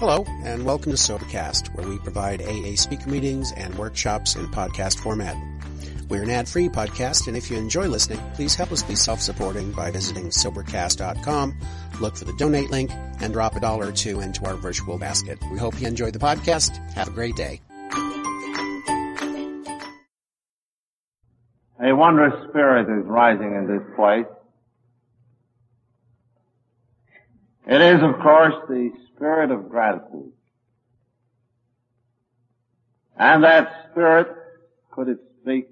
Hello, and welcome to Sobercast, where we provide AA speaker meetings and workshops in podcast format. We're an ad-free podcast, and if you enjoy listening, please help us be self-supporting by visiting Sobercast.com, look for the donate link, and drop a dollar or two into our virtual basket. We hope you enjoy the podcast. Have a great day. A wondrous spirit is rising in this place. It is, of course, the spirit of gratitude. And that spirit, could it speak,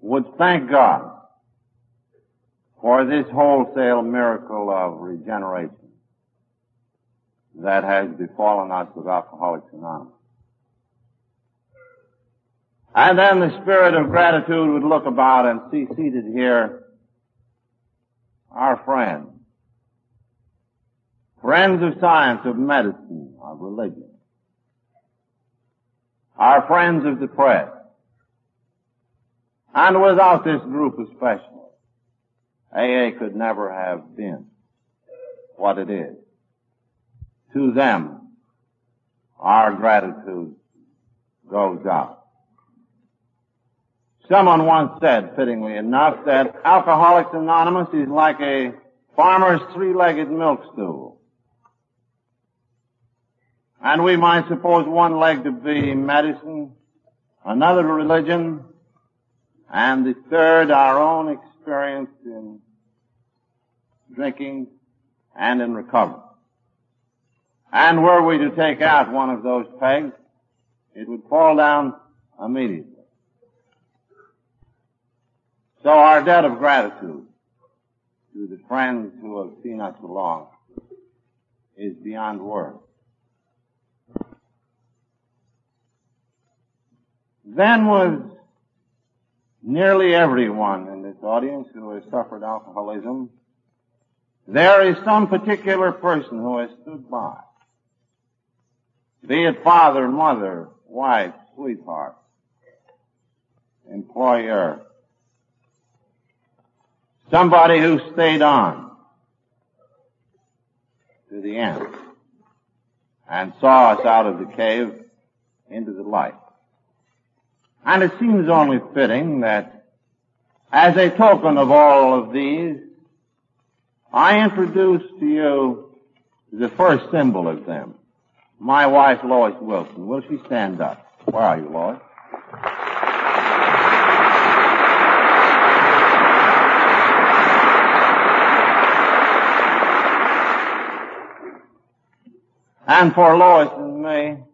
would thank God for this wholesale miracle of regeneration that has befallen us with Alcoholics Anonymous. And then the spirit of gratitude would look about and see seated here our friends, friends of science, of medicine, of religion, our friends of the press, and without this group especially, AA could never have been what it is. To them, our gratitude goes out. Someone once said, fittingly enough, that Alcoholics Anonymous is like a farmer's three-legged milk stool. And we might suppose one leg to be medicine, another religion, and the third our own experience in drinking and in recovery. And were we to take out one of those pegs, it would fall down immediately. So our debt of gratitude to the friends who have seen us along is beyond words. Then was nearly everyone in this audience who has suffered alcoholism. There is some particular person who has stood by. Be it father, mother, wife, sweetheart, employer, Somebody who stayed on to the end and saw us out of the cave into the light. And it seems only fitting that as a token of all of these, I introduce to you the first symbol of them. My wife, Lois Wilson. Will she stand up? Where are you, Lois? And for Lois and me,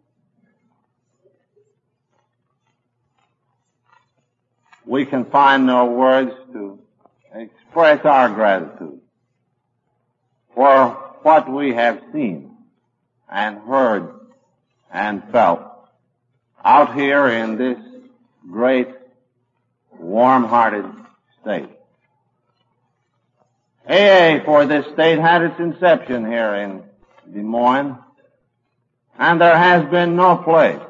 we can find no words to express our gratitude for what we have seen and heard and felt out here in this great warm-hearted state. AA for this state had its inception here in Des Moines and there has been no place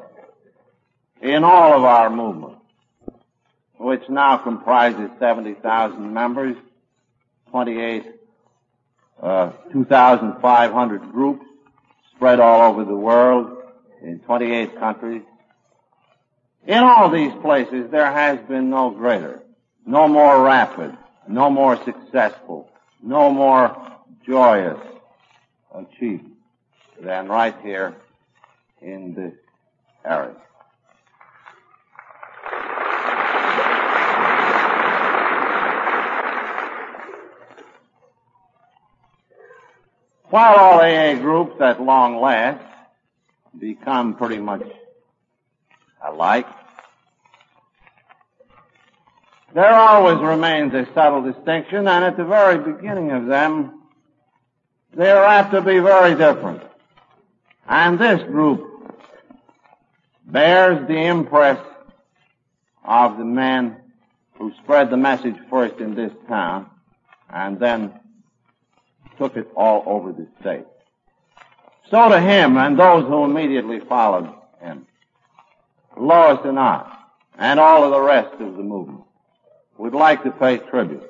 in all of our movement, which now comprises 70,000 members, 28, uh, 2,500 groups spread all over the world in 28 countries. In all these places, there has been no greater, no more rapid, no more successful, no more joyous achievement than right here in this area. While all AA groups at long last become pretty much alike, there always remains a subtle distinction, and at the very beginning of them, they are apt to be very different. And this group bears the impress of the man who spread the message first in this town and then took it all over the state. So to him and those who immediately followed him, Lois and I, and all of the rest of the movement, would like to pay tribute.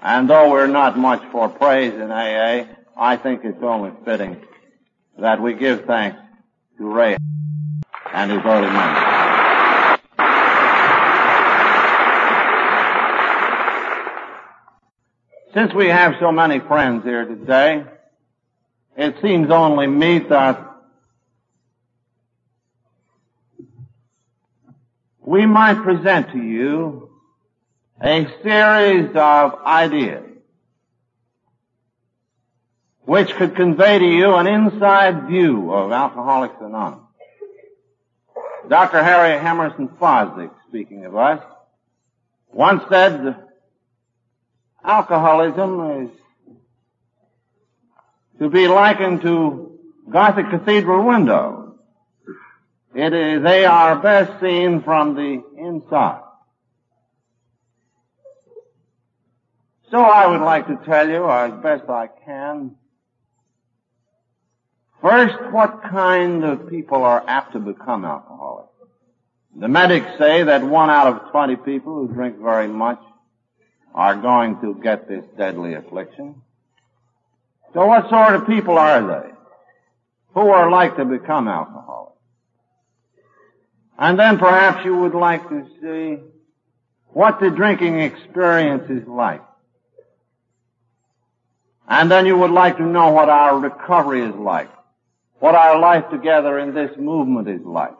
And though we're not much for praise in AA, I think it's only fitting that we give thanks to Ray and his early members. Since we have so many friends here today, it seems only meet that we might present to you a series of ideas which could convey to you an inside view of Alcoholics Anonymous. Dr. Harry Emerson Fosdick, speaking of us, once said, alcoholism is to be likened to Gothic cathedral windows. It is, they are best seen from the inside. So I would like to tell you as best I can First, what kind of people are apt to become alcoholics? The medics say that one out of 20 people who drink very much are going to get this deadly affliction. So what sort of people are they? Who are like to become alcoholics? And then perhaps you would like to see what the drinking experience is like. And then you would like to know what our recovery is like what our life together in this movement is like.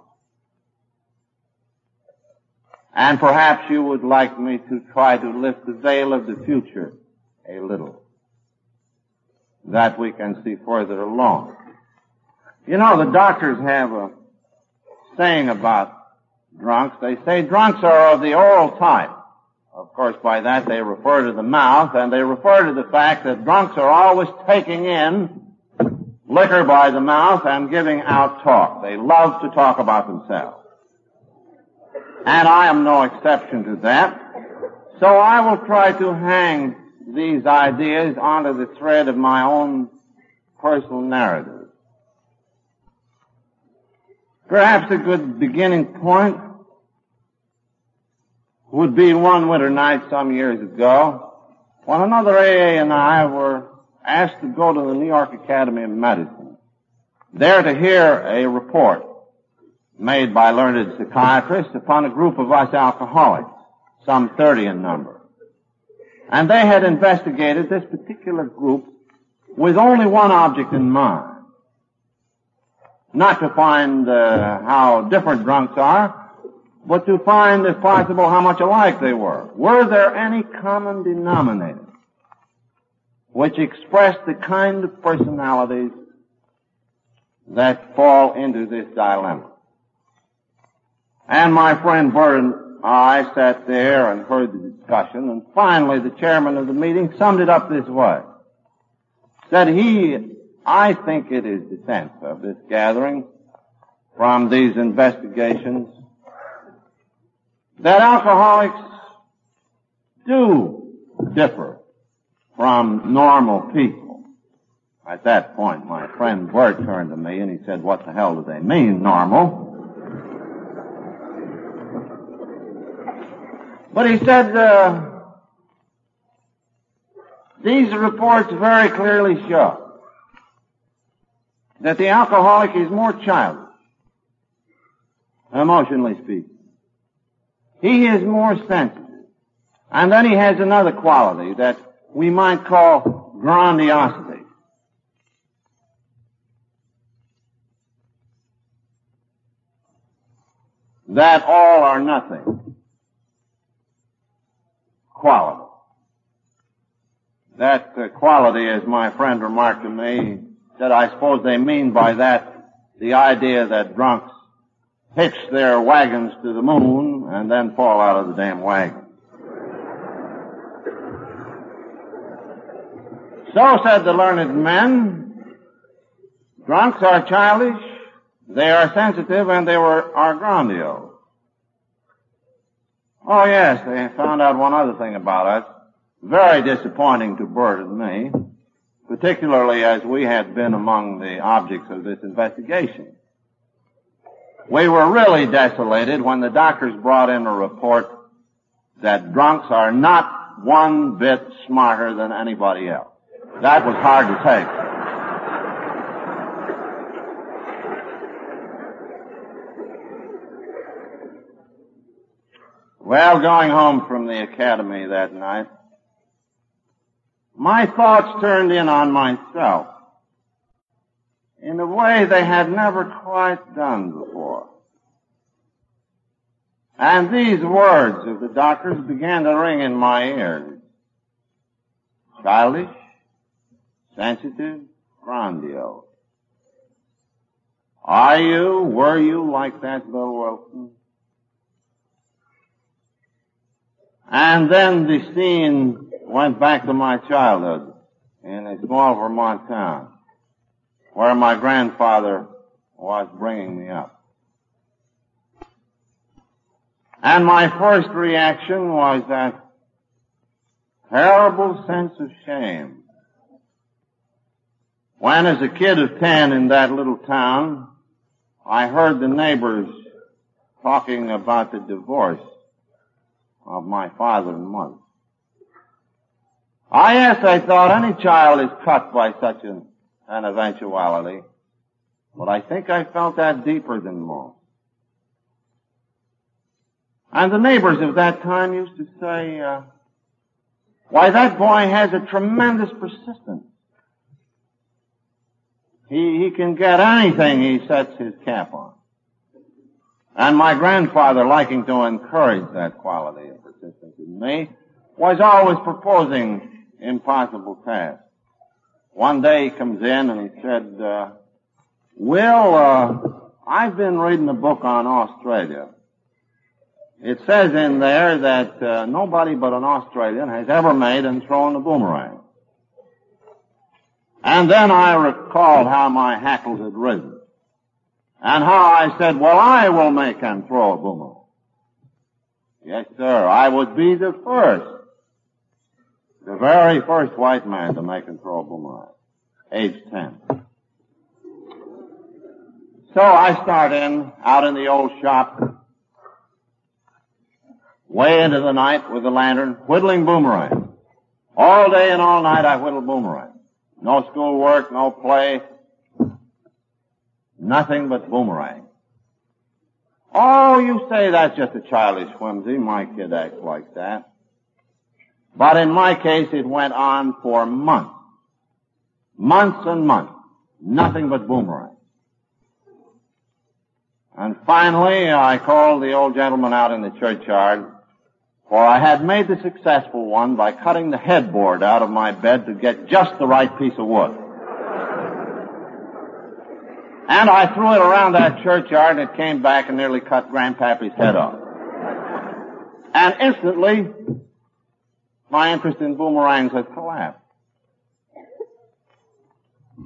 And perhaps you would like me to try to lift the veil of the future a little. That we can see further along. You know, the doctors have a saying about drunks. They say drunks are of the oral type. Of course, by that they refer to the mouth, and they refer to the fact that drunks are always taking in liquor by the mouth and giving out talk. They love to talk about themselves. And I am no exception to that. So I will try to hang these ideas onto the thread of my own personal narrative. Perhaps a good beginning point would be one winter night some years ago when another AA and I were asked to go to the New York Academy of Medicine, there to hear a report made by learned psychiatrists upon a group of us alcoholics, some 30 in number. And they had investigated this particular group with only one object in mind. Not to find uh, how different drunks are, but to find, if possible, how much alike they were. Were there any common denominators? which expressed the kind of personalities that fall into this dilemma. And my friend Bert and I sat there and heard the discussion, and finally the chairman of the meeting summed it up this way. Said he, I think it is the sense of this gathering from these investigations that alcoholics do differ from normal people. At that point, my friend Bert turned to me and he said, what the hell do they mean, normal? But he said, uh, these reports very clearly show that the alcoholic is more childish, emotionally speaking. He is more sensitive. And then he has another quality that we might call grandiosity. That all or nothing quality. That uh, quality, as my friend remarked to me, said, I suppose they mean by that the idea that drunks hitch their wagons to the moon and then fall out of the damn wagon. So said the learned men, drunks are childish, they are sensitive, and they were, are grandiose. Oh yes, they found out one other thing about us. Very disappointing to Bert and me, particularly as we had been among the objects of this investigation. We were really desolated when the doctors brought in a report that drunks are not one bit smarter than anybody else. That was hard to take. Well, going home from the academy that night, my thoughts turned in on myself in a way they had never quite done before. And these words of the doctor's began to ring in my ears. Childish, sensitive, grandiose. Are you, were you like that, Bill Wilson? And then the scene went back to my childhood in a small Vermont town where my grandfather was bringing me up. And my first reaction was that terrible sense of shame. When as a kid of ten in that little town, I heard the neighbors talking about the divorce of my father and mother. I yes, I thought any child is cut by such an, an eventuality, but I think I felt that deeper than most. And the neighbors of that time used to say, uh, why that boy has a tremendous persistence. He, he can get anything he sets his cap on. And my grandfather, liking to encourage that quality of persistence in me, was always proposing impossible tasks. One day he comes in and he said, uh, Will, uh, I've been reading a book on Australia. It says in there that uh, nobody but an Australian has ever made and thrown a boomerang. And then I recalled how my hackles had risen. And how I said, well, I will make and throw a boomerang. Yes, sir, I would be the first, the very first white man to make and throw a boomerang, age 10. So I start in, out in the old shop, way into the night with a lantern, whittling boomerang. All day and all night I whittled boomerang. No school work, no play, nothing but boomerang. Oh, you say that's just a childish whimsy. My kid acts like that. But in my case, it went on for months. Months and months. Nothing but boomerang. And finally, I called the old gentleman out in the churchyard for I had made the successful one by cutting the headboard out of my bed to get just the right piece of wood. And I threw it around that churchyard and it came back and nearly cut Grandpappy's head off. And instantly, my interest in boomerangs had collapsed.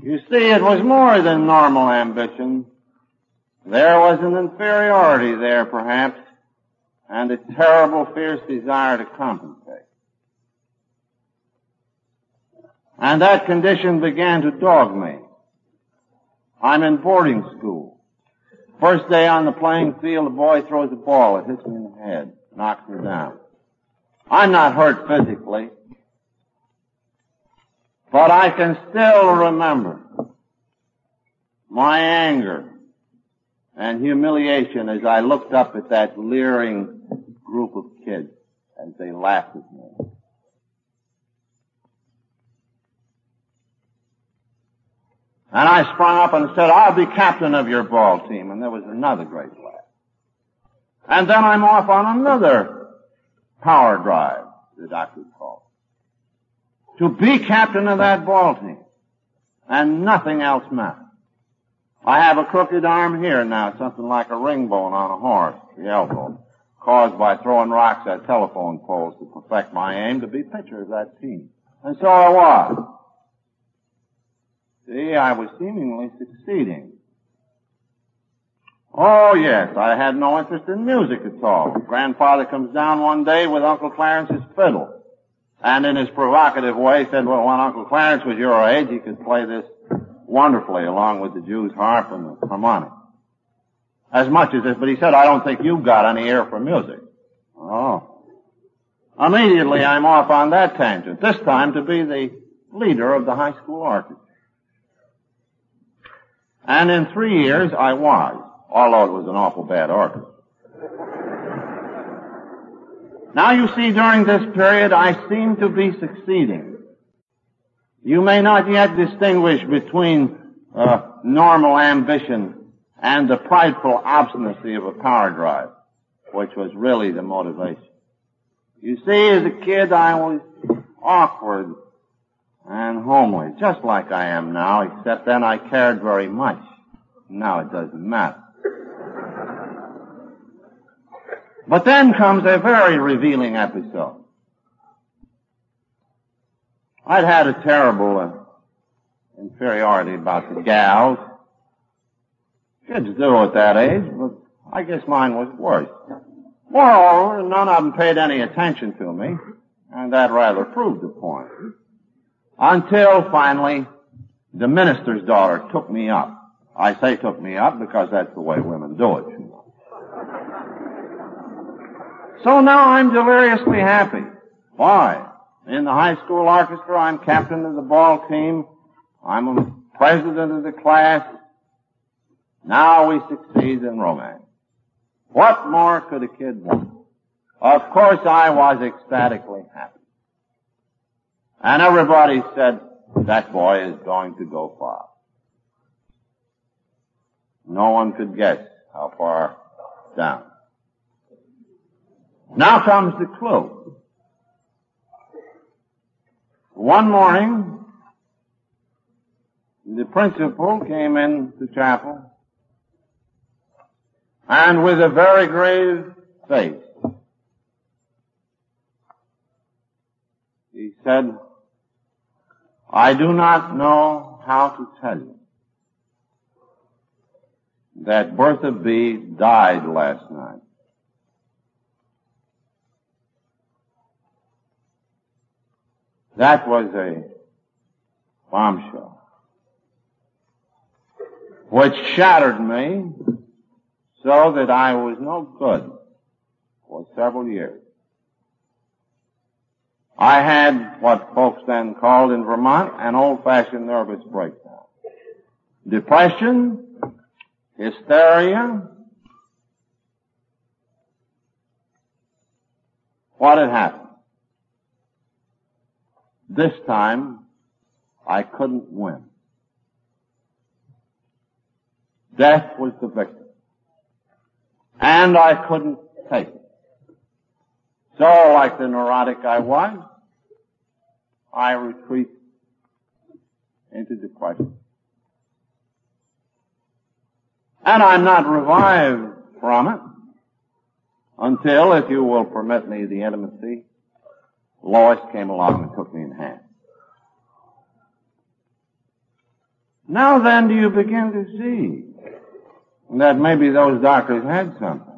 You see, it was more than normal ambition. There was an inferiority there, perhaps, and a terrible, fierce desire to compensate. And that condition began to dog me. I'm in boarding school. First day on the playing field, a boy throws a ball. It hits me in the head, knocks me down. I'm not hurt physically, but I can still remember my anger and humiliation as I looked up at that leering group of kids as they laughed at me. And I sprung up and said, I'll be captain of your ball team. And there was another great laugh. And then I'm off on another power drive, the doctor called. To be captain of that ball team. And nothing else matters. I have a crooked arm here now, something like a ring bone on a horse, the elbow, caused by throwing rocks at telephone poles to perfect my aim to be pitcher of that team. And so I was. See, I was seemingly succeeding. Oh yes, I had no interest in music at all. Grandfather comes down one day with Uncle Clarence's fiddle. And in his provocative way said, well, when Uncle Clarence was your age, he could play this wonderfully along with the Jew's harp and the harmonic. As much as this, but he said, I don't think you've got any ear for music. Oh. Immediately I'm off on that tangent. This time to be the leader of the high school orchestra. And in three years I was, although it was an awful bad orchestra. Now you see, during this period I seem to be succeeding. You may not yet distinguish between uh, normal ambition and the prideful obstinacy of a power drive, which was really the motivation. You see, as a kid I was awkward and homely, just like I am now, except then I cared very much. Now it doesn't matter. But then comes a very revealing episode. I'd had a terrible uh, inferiority about the gals. Kids do at that age, but I guess mine was worse. Moreover, none of them paid any attention to me, and that rather proved the point. Until finally, the minister's daughter took me up. I say took me up because that's the way women do it. So now I'm deliriously happy. Why? In the high school orchestra, I'm captain of the ball team. I'm a president of the class. Now we succeed in romance. What more could a kid want? Of course I was ecstatically happy. And everybody said, that boy is going to go far. No one could guess how far down. Now comes the clue. One morning, the principal came into chapel and with a very grave face, he said, I do not know how to tell you that Bertha B. died last night. That was a bombshell, which shattered me so that I was no good for several years. I had what folks then called in Vermont an old-fashioned nervous breakdown. Depression, hysteria. What had happened? This time, I couldn't win. Death was the victim. And I couldn't take it. So, like the neurotic I was, I retreat into depression. And I'm not revived from it until, if you will permit me the intimacy, Lois came along and took me in hand. Now then do you begin to see that maybe those doctors had something.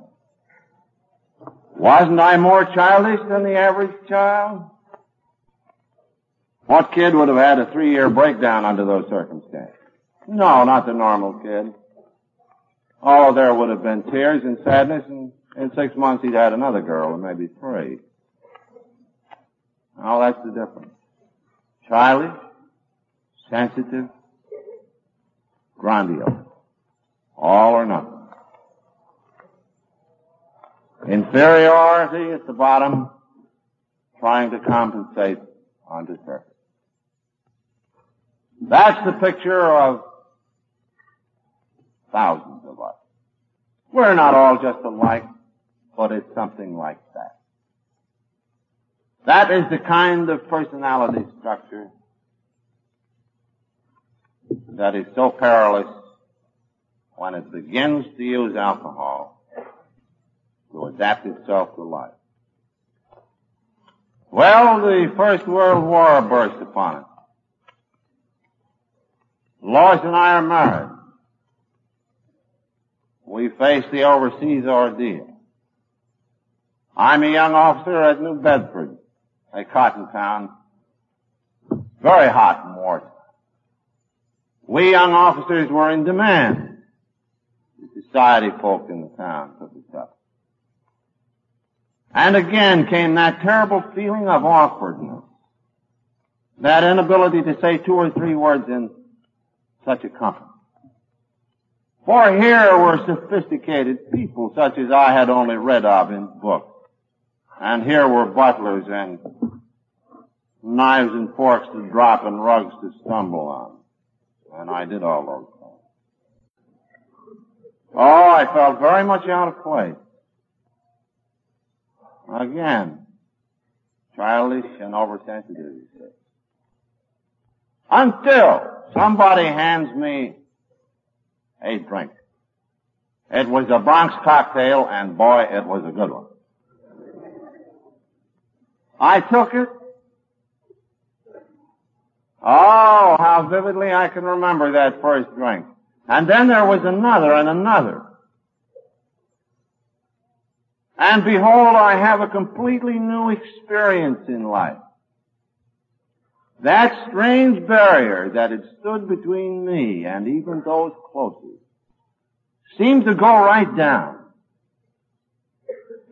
Wasn't I more childish than the average child? What kid would have had a three-year breakdown under those circumstances? No, not the normal kid. Oh, there would have been tears and sadness, and in six months he'd had another girl, or maybe three. Oh, that's the difference. Childish, sensitive, grandiose. All or nothing. Inferiority at the bottom, trying to compensate on the surface. That's the picture of thousands of us. We're not all just alike, but it's something like that. That is the kind of personality structure that is so perilous when it begins to use alcohol to adapt itself to life. Well, the First World War burst upon us. Lois and I are married. We face the overseas ordeal. I'm a young officer at New Bedford, a cotton town, very hot in wartime. We young officers were in demand. The society folk in the town took us up. And again came that terrible feeling of awkwardness that inability to say two or three words in such a company. For here were sophisticated people such as I had only read of in books. And here were butlers and knives and forks to drop and rugs to stumble on. And I did all those things. Oh, I felt very much out of place. Again, childish and oversensitive. Until somebody hands me a drink. It was a Bronx cocktail and boy, it was a good one. I took it. Oh, how vividly I can remember that first drink. And then there was another and another. And behold, I have a completely new experience in life. That strange barrier that had stood between me and even those closest seemed to go right down.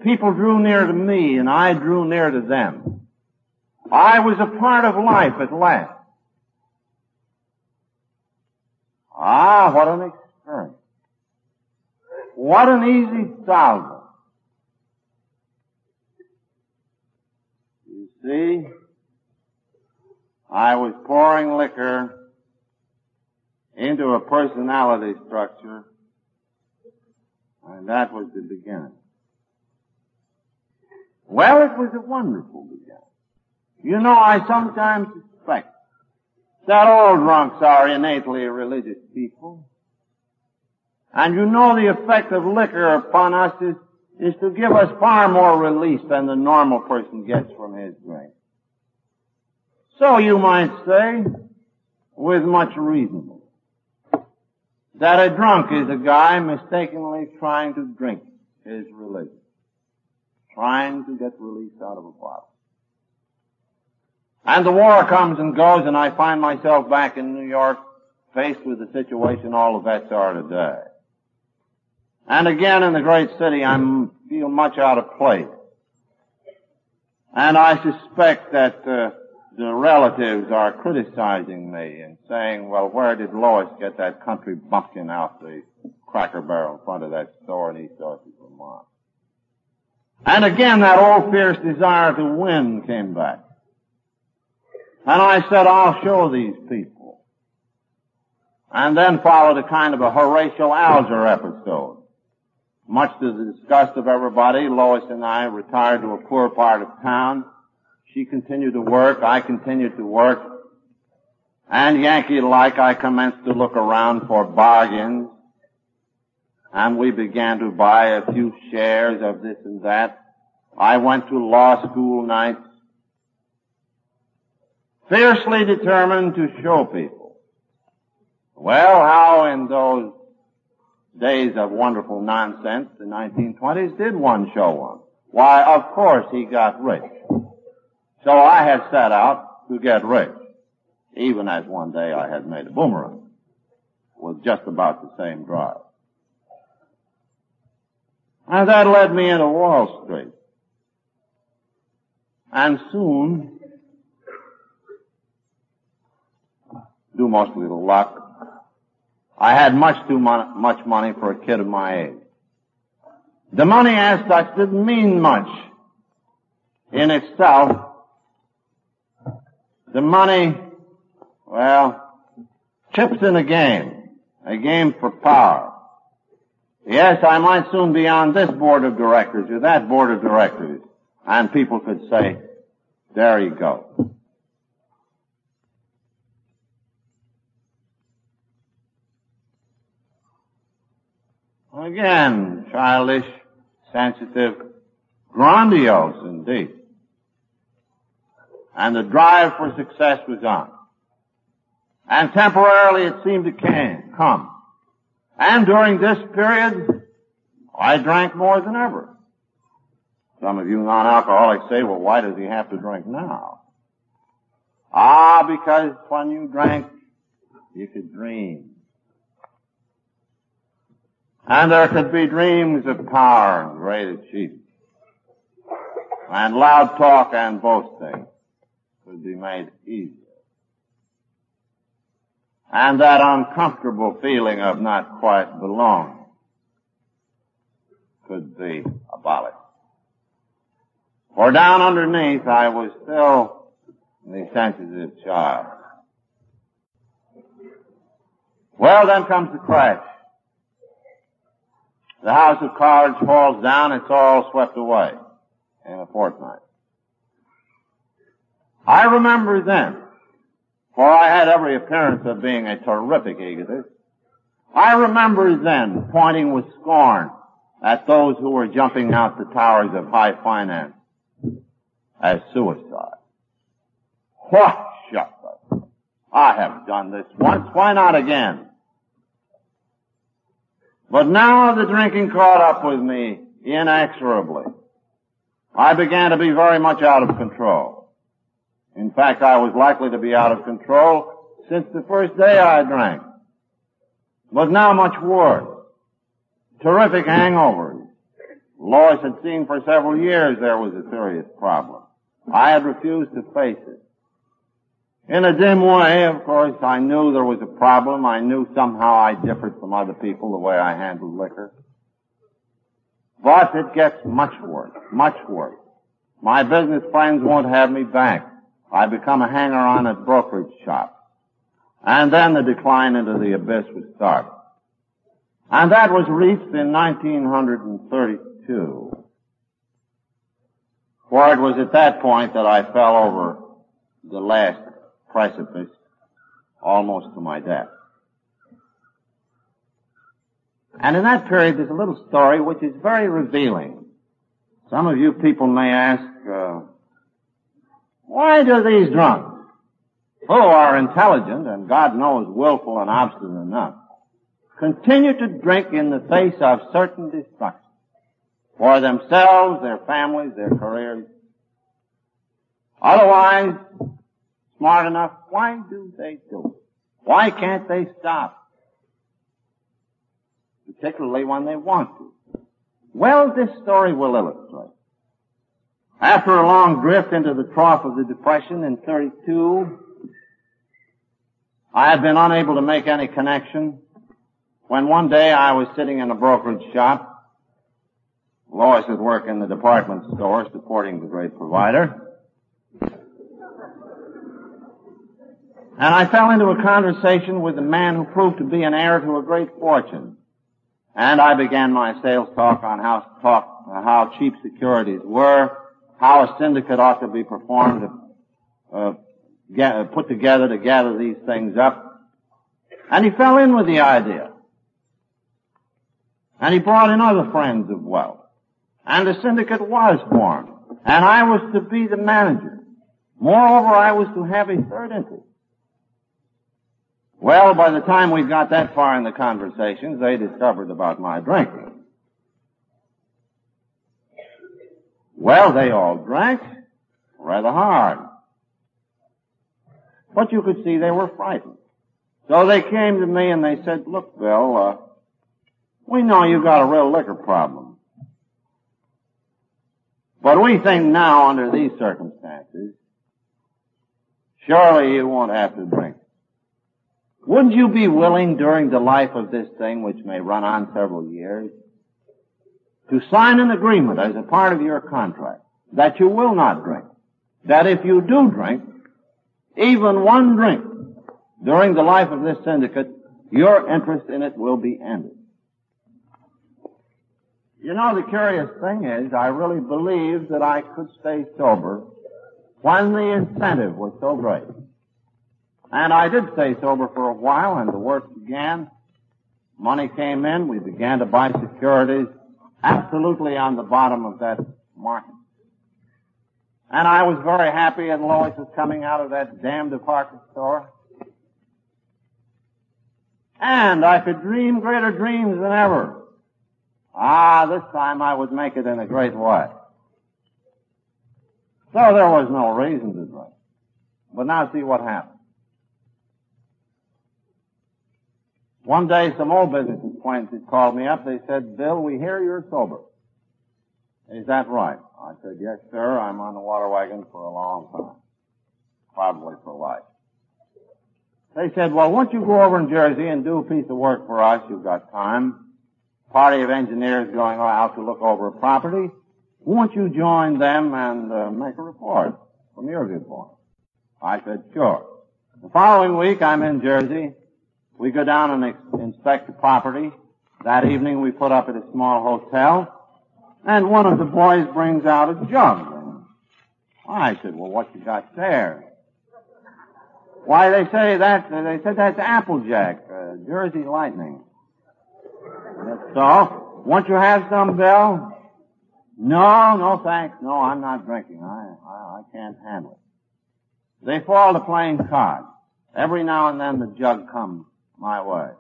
People drew near to me and I drew near to them. I was a part of life at last. Ah, what an experience. What an easy salvo. You see, I was pouring liquor into a personality structure, and that was the beginning. Well, it was a wonderful beginning. You know, I sometimes suspect that all drunks are innately religious people. And you know the effect of liquor upon us is, is to give us far more release than the normal person gets from his drink. So you might say, with much reason, that a drunk is a guy mistakenly trying to drink his religion. Trying to get release out of a bottle. And the war comes and goes and I find myself back in New York faced with the situation all the vets are today. And again in the great city I feel much out of place. And I suspect that uh, the relatives are criticizing me and saying, well, where did Lois get that country bumpkin out the cracker barrel in front of that store in East Dorset, Vermont? And again, that old fierce desire to win came back. And I said, I'll show these people. And then followed a kind of a Horatio Alger episode. Much to the disgust of everybody, Lois and I retired to a poor part of town she continued to work. I continued to work. And Yankee-like, I commenced to look around for bargains. And we began to buy a few shares of this and that. I went to law school nights. Fiercely determined to show people. Well, how in those days of wonderful nonsense, the 1920s, did one show one? Why, of course he got rich. So I had set out to get rich, even as one day I had made a boomerang with just about the same drive. And that led me into Wall Street. And soon, due mostly to luck, I had much too mon- much money for a kid of my age. The money as such didn't mean much in itself the money, well, chips in a game, a game for power. Yes, I might soon be on this board of directors or that board of directors, and people could say, there you go. Again, childish, sensitive, grandiose indeed and the drive for success was on. And temporarily it seemed to came, come. And during this period, I drank more than ever. Some of you non-alcoholics say, well, why does he have to drink now? Ah, because when you drank, you could dream. And there could be dreams of power and great achievement. And loud talk and boasting could be made easier. and that uncomfortable feeling of not quite belonging could be abolished. For down underneath I was still the sensitive child. Well, then comes the crash. The house of cards falls down, it's all swept away in a fortnight. I remember then, for I had every appearance of being a terrific egotist, I remember then pointing with scorn at those who were jumping out the towers of high finance as suicide. What? Shut up. I have done this once. Why not again? But now the drinking caught up with me inexorably. I began to be very much out of control. In fact, I was likely to be out of control since the first day I drank. But now much worse. Terrific hangovers. Lois had seen for several years there was a serious problem. I had refused to face it. In a dim way, of course, I knew there was a problem. I knew somehow I differed from other people the way I handled liquor. But it gets much worse, much worse. My business friends won't have me back. I become a hanger-on at brokerage shops. And then the decline into the abyss would start. And that was reached in 1932. For it was at that point that I fell over the last precipice almost to my death. And in that period, there's a little story which is very revealing. Some of you people may ask, uh, why do these drunks, who are intelligent and God knows willful and obstinate enough, continue to drink in the face of certain destruction for themselves, their families, their careers? Otherwise, smart enough, why do they do it? Why can't they stop? Particularly when they want to. Well, this story will illustrate. After a long drift into the trough of the Depression in 32, I had been unable to make any connection when one day I was sitting in a brokerage shop. Lois at work in the department store supporting the great provider. And I fell into a conversation with a man who proved to be an heir to a great fortune. And I began my sales talk on how talk, uh, how cheap securities were, how a syndicate ought to be performed, uh, get, uh, put together to gather these things up. And he fell in with the idea. And he brought in other friends of wealth. And the syndicate was formed. And I was to be the manager. Moreover, I was to have a third interest. Well, by the time we got that far in the conversations, they discovered about my drinking. Well, they all drank rather hard. But you could see they were frightened. So they came to me and they said, look, Bill, uh, we know you've got a real liquor problem. But we think now under these circumstances, surely you won't have to drink. Wouldn't you be willing during the life of this thing, which may run on several years, to sign an agreement as a part of your contract that you will not drink? That if you do drink, even one drink during the life of this syndicate, your interest in it will be ended. You know, the curious thing is, I really believed that I could stay sober when the incentive was so great. And I did stay sober for a while and the work began. Money came in. We began to buy securities absolutely on the bottom of that market. And I was very happy and Lois was coming out of that damn department store. And I could dream greater dreams than ever. Ah, this time I would make it in a great way. So there was no reason to drink. But now see what happened. One day some old business acquaintances called me up. They said, Bill, we hear you're sober. Is that right? I said, yes, sir. I'm on the water wagon for a long time. Probably for life. They said, well, won't you go over in Jersey and do a piece of work for us? You've got time. Party of engineers going out to look over a property. Won't you join them and uh, make a report from your viewpoint? I said, sure. The following week, I'm in Jersey. We go down and inspect the property. That evening, we put up at a small hotel. And one of the boys brings out a jug. I said, well, what you got there? Why, they say that, they said that's Applejack, uh, Jersey Lightning. So. Won't you have some, Bill? No, no thanks. No, I'm not drinking. I, I, I can't handle it. They fall to playing cards. Every now and then the jug comes my way.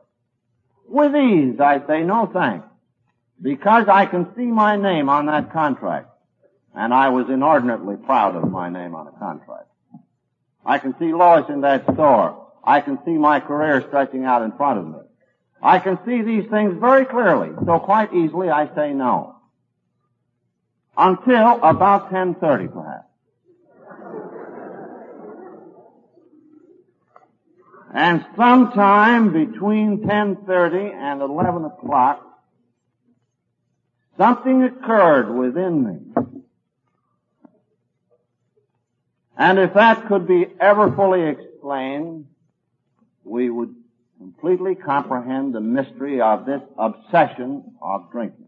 With ease, I say no thanks. Because I can see my name on that contract. And I was inordinately proud of my name on a contract. I can see Lois in that store. I can see my career stretching out in front of me. I can see these things very clearly, so quite easily I say no. Until about 10.30 perhaps. And sometime between 10.30 and 11 o'clock, something occurred within me and if that could be ever fully explained, we would completely comprehend the mystery of this obsession of drinking.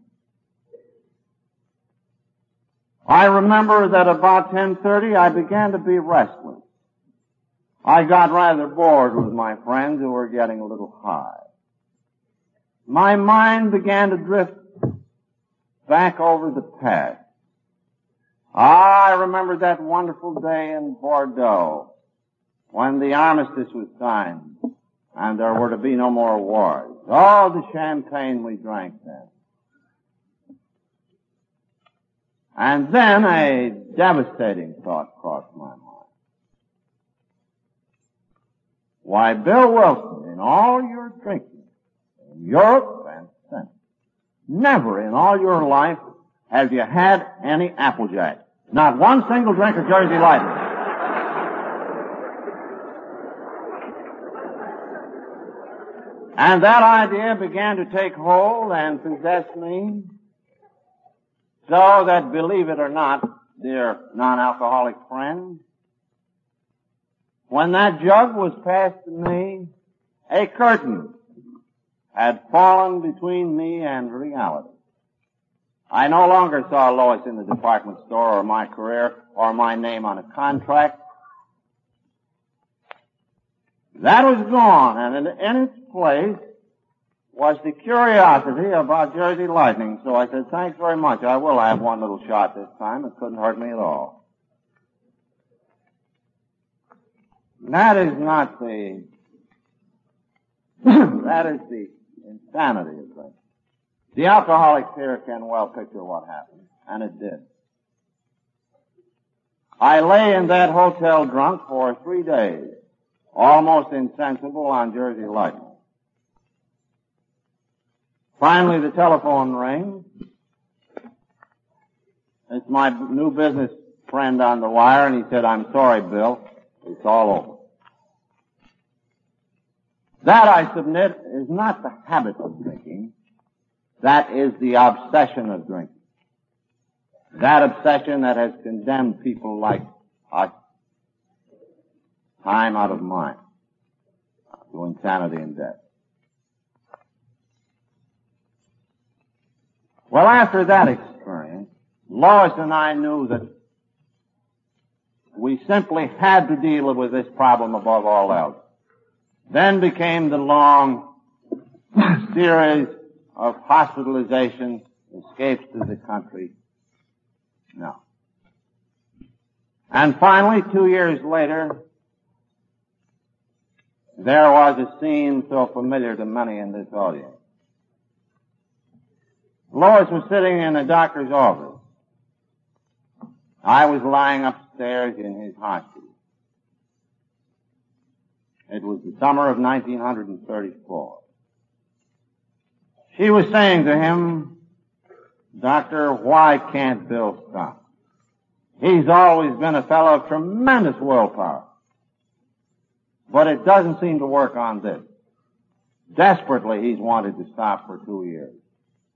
I remember that about 10.30 I began to be restless. I got rather bored with my friends who were getting a little high. My mind began to drift back over the past. Ah, I remember that wonderful day in Bordeaux when the armistice was signed and there were to be no more wars. All the champagne we drank then. And then a devastating thought crossed my mind. Why, Bill Wilson, in all your drinking, in Europe and since, never in all your life have you had any Applejack? Not one single drink of Jersey Lightning. And that idea began to take hold and possess me so that, believe it or not, dear non-alcoholic friend, when that jug was passed to me, a curtain had fallen between me and reality. I no longer saw Lois in the department store or my career or my name on a contract. That was gone and in, its place was the curiosity about Jersey Lightning. So I said, thanks very much. I will have one little shot this time. It couldn't hurt me at all. That is not the, that is the insanity of things. The alcoholic here can well picture what happened, and it did. I lay in that hotel drunk for three days, almost insensible on Jersey Lightning. Finally, the telephone rings. It's my new business friend on the wire, and he said, I'm sorry, Bill. It's all over. That, I submit, is not the habit of drinking. That is the obsession of drinking. That obsession that has condemned people like us time out of mind to insanity and death. Well, after that experience, Lois and I knew that we simply had to deal with this problem above all else. Then became the long series of hospitalization, escapes to the country. No. And finally, two years later, there was a scene so familiar to many in this audience. Lois was sitting in a doctor's office. I was lying upstairs in his hospital. It was the summer of 1934. She was saying to him, Doctor, why can't Bill stop? He's always been a fellow of tremendous willpower. But it doesn't seem to work on this. Desperately, he's wanted to stop for two years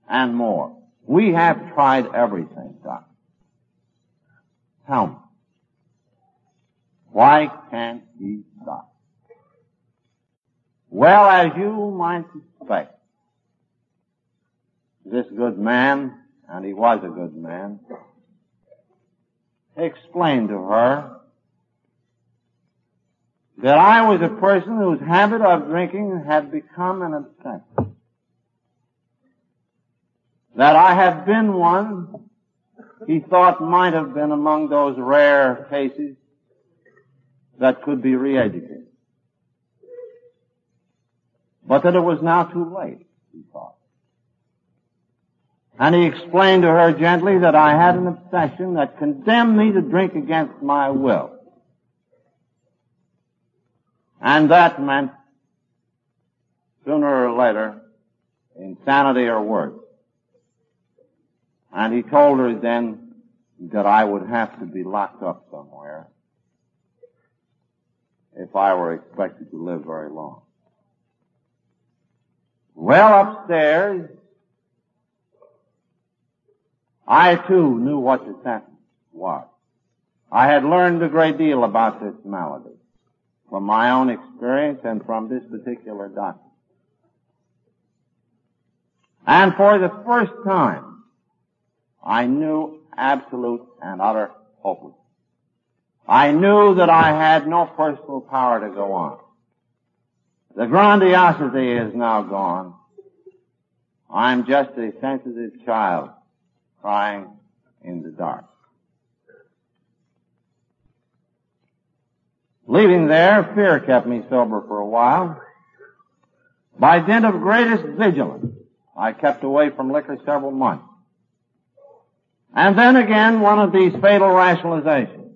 and more. We have tried everything, Doc. Tell me. Why can't he stop? Well, as you might suspect, this good man, and he was a good man, explained to her that I was a person whose habit of drinking had become an obsession. That I had been one he thought might have been among those rare cases that could be re-educated. But that it was now too late, he thought. And he explained to her gently that I had an obsession that condemned me to drink against my will. And that meant, sooner or later, insanity or worse. And he told her then that I would have to be locked up somewhere if I were expected to live very long. Well, upstairs, I too knew what the sentence was. I had learned a great deal about this malady from my own experience and from this particular doctor. And for the first time, I knew absolute and utter hopelessness. I knew that I had no personal power to go on. The grandiosity is now gone. I'm just a sensitive child crying in the dark. Leaving there, fear kept me sober for a while. By dint of greatest vigilance, I kept away from liquor several months. And then again, one of these fatal rationalizations.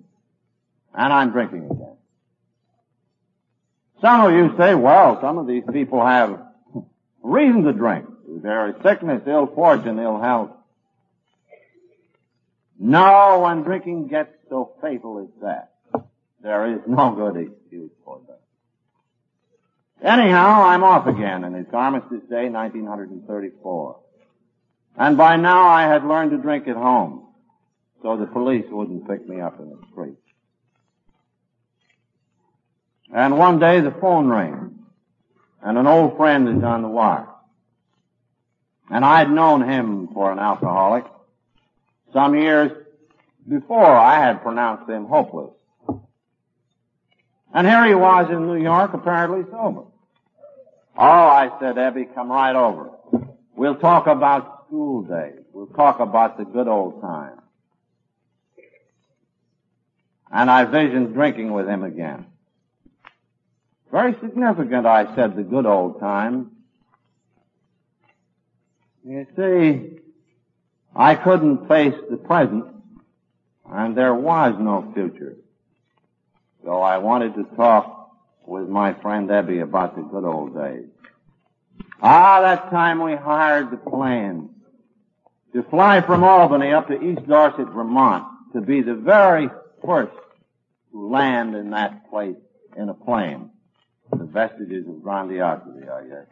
And I'm drinking again. Some of you say, well, some of these people have reason to drink. There is sickness, ill fortune, ill health. No, when drinking gets so fatal as that, there is no good excuse for that. Anyhow, I'm off again, and it's Armistice Day, 1934. And by now I had learned to drink at home, so the police wouldn't pick me up in the street. And one day the phone rang, and an old friend is on the wire. And I'd known him for an alcoholic. Some years before I had pronounced him hopeless. And here he was in New York, apparently sober. Oh, I said, Ebby, come right over. We'll talk about school days. We'll talk about the good old times. And I visioned drinking with him again. Very significant, I said, the good old times. You see, I couldn't face the present, and there was no future. So I wanted to talk with my friend Ebby about the good old days. Ah, that time we hired the plane to fly from Albany up to East Dorset, Vermont, to be the very first to land in that place in a plane. The vestiges of grandiosity, I guess.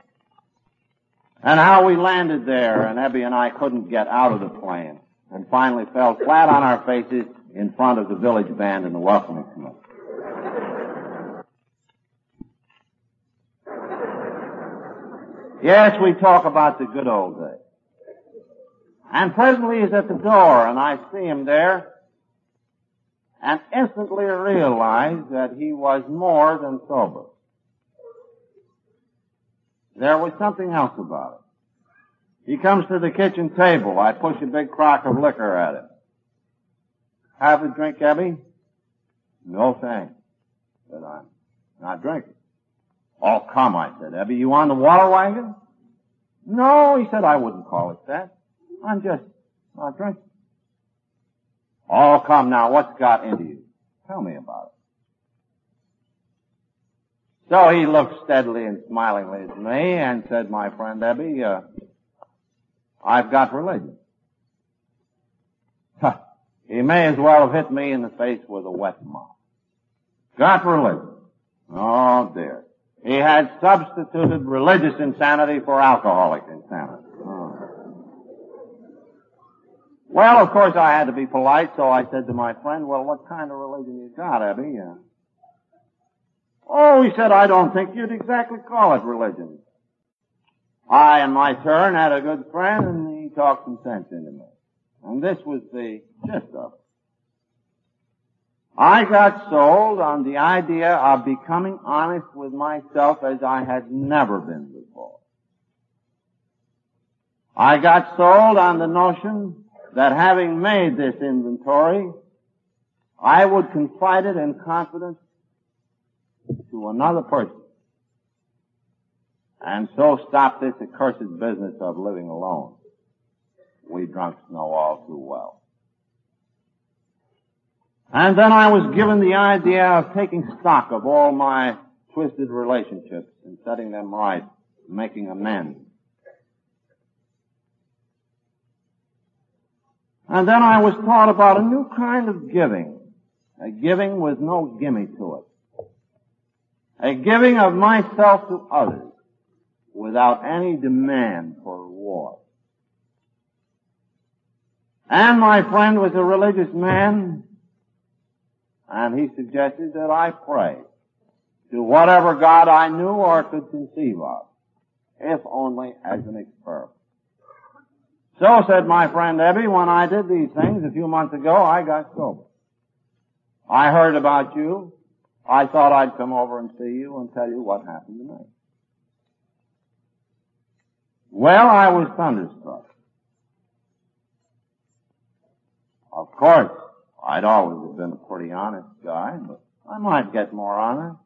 And how we landed there, and Ebby and I couldn't get out of the plane, and finally fell flat on our faces in front of the village band in the welcoming committee. Yes, we talk about the good old days. And presently he's at the door, and I see him there, and instantly realize that he was more than sober. There was something else about it. He comes to the kitchen table. I push a big crock of liquor at him. Have a drink, Ebby? No thanks, said I. Not drinking. Oh, come, I said. Ebby, you on the water wagon? No, he said, I wouldn't call it that. I'm just not drinking. Oh, come now, what's got into you? Tell me about it. So he looked steadily and smilingly at me and said, my friend Ebby, uh, I've got religion. he may as well have hit me in the face with a wet mop. Got religion. Oh dear. He had substituted religious insanity for alcoholic insanity. Oh. Well, of course I had to be polite, so I said to my friend, well, what kind of religion you got, Ebby? Uh, oh, he said, I don't think you'd exactly call it religion. I, in my turn, had a good friend, and he talked some sense into me. And this was the gist of it. I got sold on the idea of becoming honest with myself as I had never been before. I got sold on the notion that having made this inventory, I would confide it in confidence to another person. And so stop this accursed business of living alone. We drunks know all too well. And then I was given the idea of taking stock of all my twisted relationships and setting them right, making amends. And then I was taught about a new kind of giving. A giving with no gimme to it. A giving of myself to others without any demand for reward. And my friend was a religious man and he suggested that I pray to whatever God I knew or could conceive of, if only as an experiment. So said my friend Ebby, when I did these things a few months ago, I got sober. I heard about you. I thought I'd come over and see you and tell you what happened to me. Well, I was thunderstruck. Of course, I'd always have been a pretty honest guy, but I might get more honest.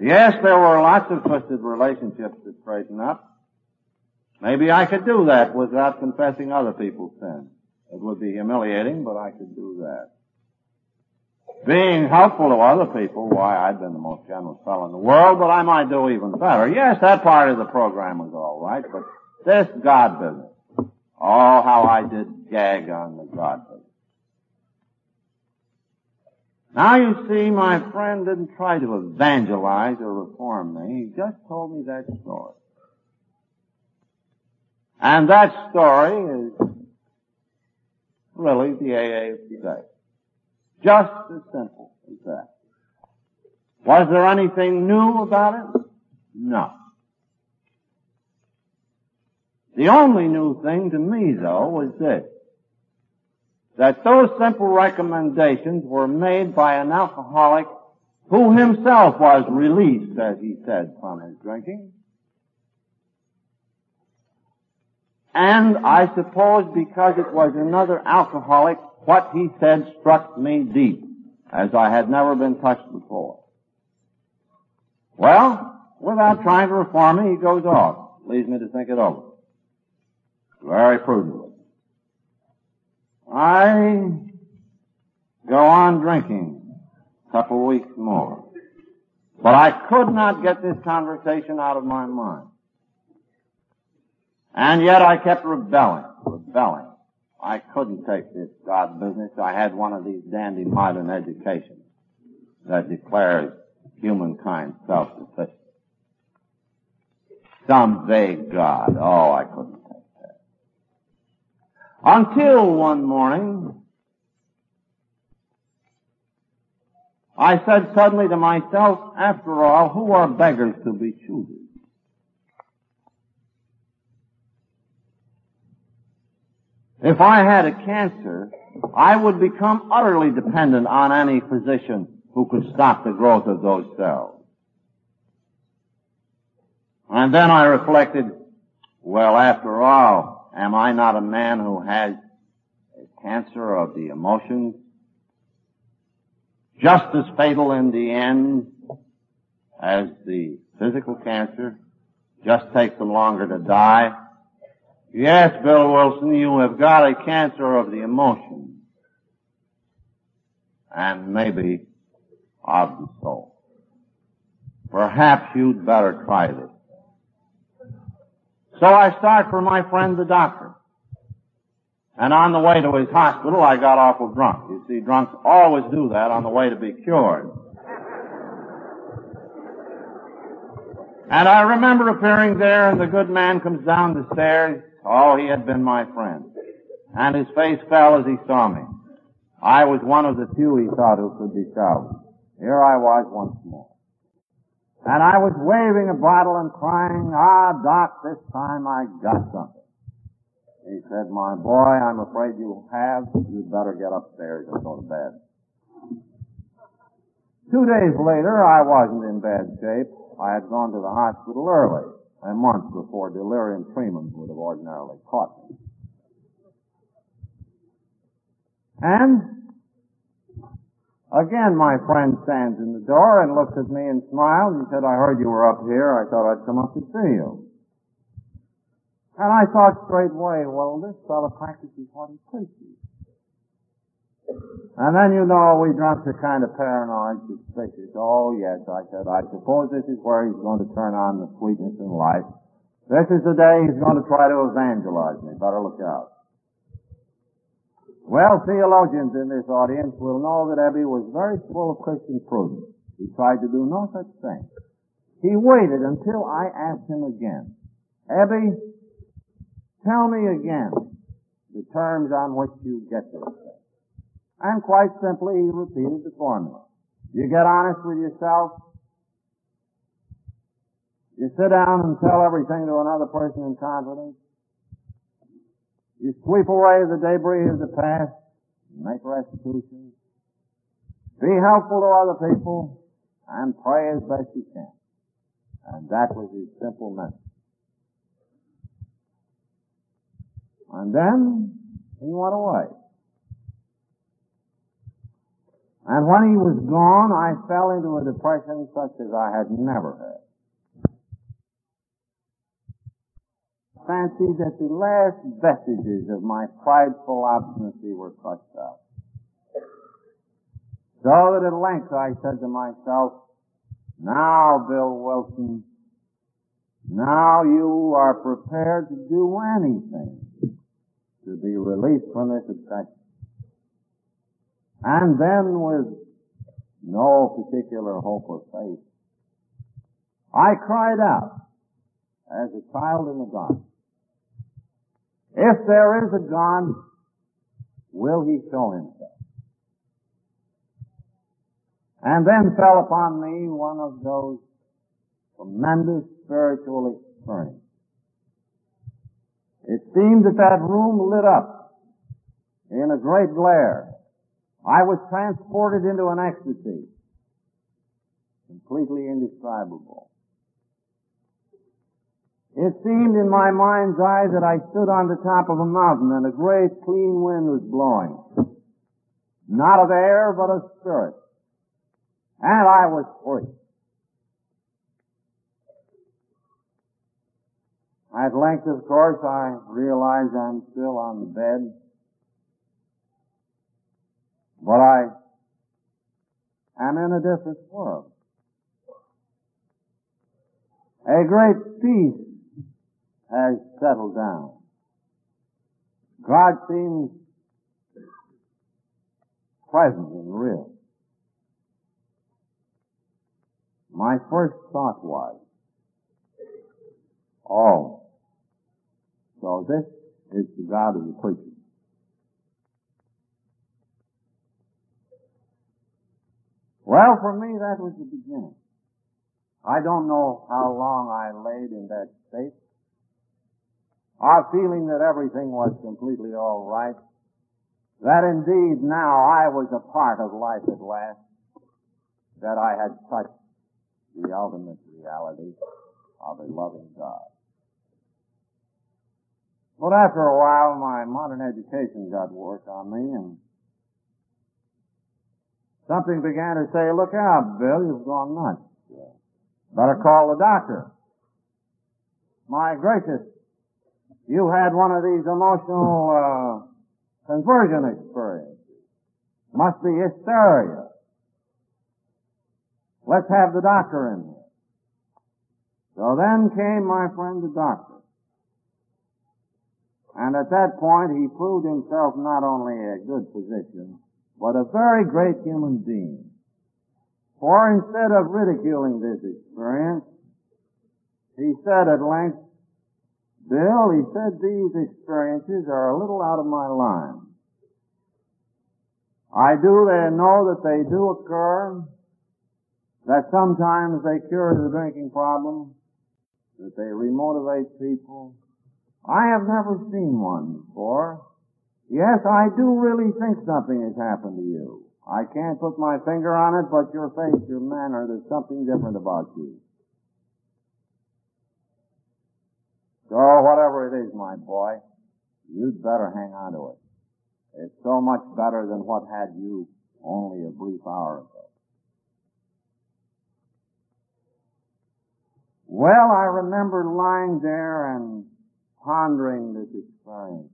Yes, there were lots of twisted relationships to straighten up. Maybe I could do that without confessing other people's sins. It would be humiliating, but I could do that. Being helpful to other people, why, I'd been the most generous fellow in the world, but I might do even better. Yes, that part of the program was all right, but this God business. Oh, how I did gag on the God business. Now you see, my friend didn't try to evangelize or reform me. He just told me that story. And that story is really the AA of today. Just as simple as that. Was there anything new about it? No. The only new thing to me though was this that those simple recommendations were made by an alcoholic who himself was released, as he said, from his drinking. And I suppose because it was another alcoholic, what he said struck me deep, as I had never been touched before. Well, without trying to reform me, he goes off, leaves me to think it over. Very prudently. I go on drinking a couple weeks more. But I could not get this conversation out of my mind. And yet I kept rebelling, rebelling. I couldn't take this God business. I had one of these dandy modern educations that declares humankind self-sufficient. Some vague God. Oh, I couldn't take that. until one morning, I said suddenly to myself, after all, who are beggars to be choosers? If I had a cancer, I would become utterly dependent on any physician who could stop the growth of those cells. And then I reflected, well, after all, Am I not a man who has a cancer of the emotions? Just as fatal in the end as the physical cancer. Just takes them longer to die. Yes, Bill Wilson, you have got a cancer of the emotions. And maybe of the soul. Perhaps you'd better try this. So I start for my friend the doctor. And on the way to his hospital, I got awful drunk. You see, drunks always do that on the way to be cured. And I remember appearing there and the good man comes down the stairs. Oh, he had been my friend. And his face fell as he saw me. I was one of the few he thought who could be salvaged. Here I was once more. And I was waving a bottle and crying, ah, Doc, this time I got something. He said, my boy, I'm afraid you have. You'd better get upstairs and go to bed. Two days later, I wasn't in bad shape. I had gone to the hospital early, a month before delirium tremens would have ordinarily caught me. And again, my friend stands in the door and looks at me and smiles. He said, I heard you were up here. I thought I'd come up to see you. And I thought straightway, well, this fellow practices what he preaches. And then you know we dropped a kind of paranoid suspicious. Oh yes, I said, I suppose this is where he's going to turn on the sweetness in life. This is the day he's going to try to evangelize me. Better look out. Well, theologians in this audience will know that Ebby was very full of Christian prudence. He tried to do no such thing. He waited until I asked him again, Ebby, tell me again the terms on which you get this thing. And quite simply, he repeated the formula. You get honest with yourself. You sit down and tell everything to another person in confidence. You sweep away the debris of the past, make restitution, be helpful to other people, and pray as best you can. And that was his simple message. And then he went away. And when he was gone, I fell into a depression such as I had never had. Fancied that the last vestiges of my prideful obstinacy were crushed out. So that at length I said to myself, now, Bill Wilson, now you are prepared to do anything to be released from this obsession. And then with no particular hope or faith, I cried out as a child in the dark. If there is a God, will he show himself? And then fell upon me one of those tremendous spiritual experiences. It seemed that that room lit up in a great glare I was transported into an ecstasy, completely indescribable. It seemed in my mind's eye that I stood on the top of a mountain and a great clean wind was blowing. Not of air, but of spirit. And I was free. At length, of course, I realize I'm still on the bed. But I am in a different world. A great peace has settled down. God seems present and real. My first thought was, oh, so this is the God of the preacher. Well, for me, that was the beginning. I don't know how long I laid in that state. Our feeling that everything was completely all right. That indeed now I was a part of life at last. That I had touched the ultimate reality of a loving God. But after a while, my modern education got work on me and Something began to say, look out, Bill, you've gone nuts. Better call the doctor. My gracious, you had one of these emotional, uh, conversion experiences. Must be hysteria. Let's have the doctor in here. So then came my friend the doctor. And at that point he proved himself not only a good physician, but a very great human being. For instead of ridiculing this experience, he said at length, Bill, he said, these experiences are a little out of my line. I do know that they do occur, that sometimes they cure the drinking problem, that they remotivate people. I have never seen one before. Yes, I do really think something has happened to you. I can't put my finger on it, but your face, your manner, there's something different about you. So whatever it is, my boy, you'd better hang on to it. It's so much better than what had you only a brief hour ago. Well, I remember lying there and pondering this experience.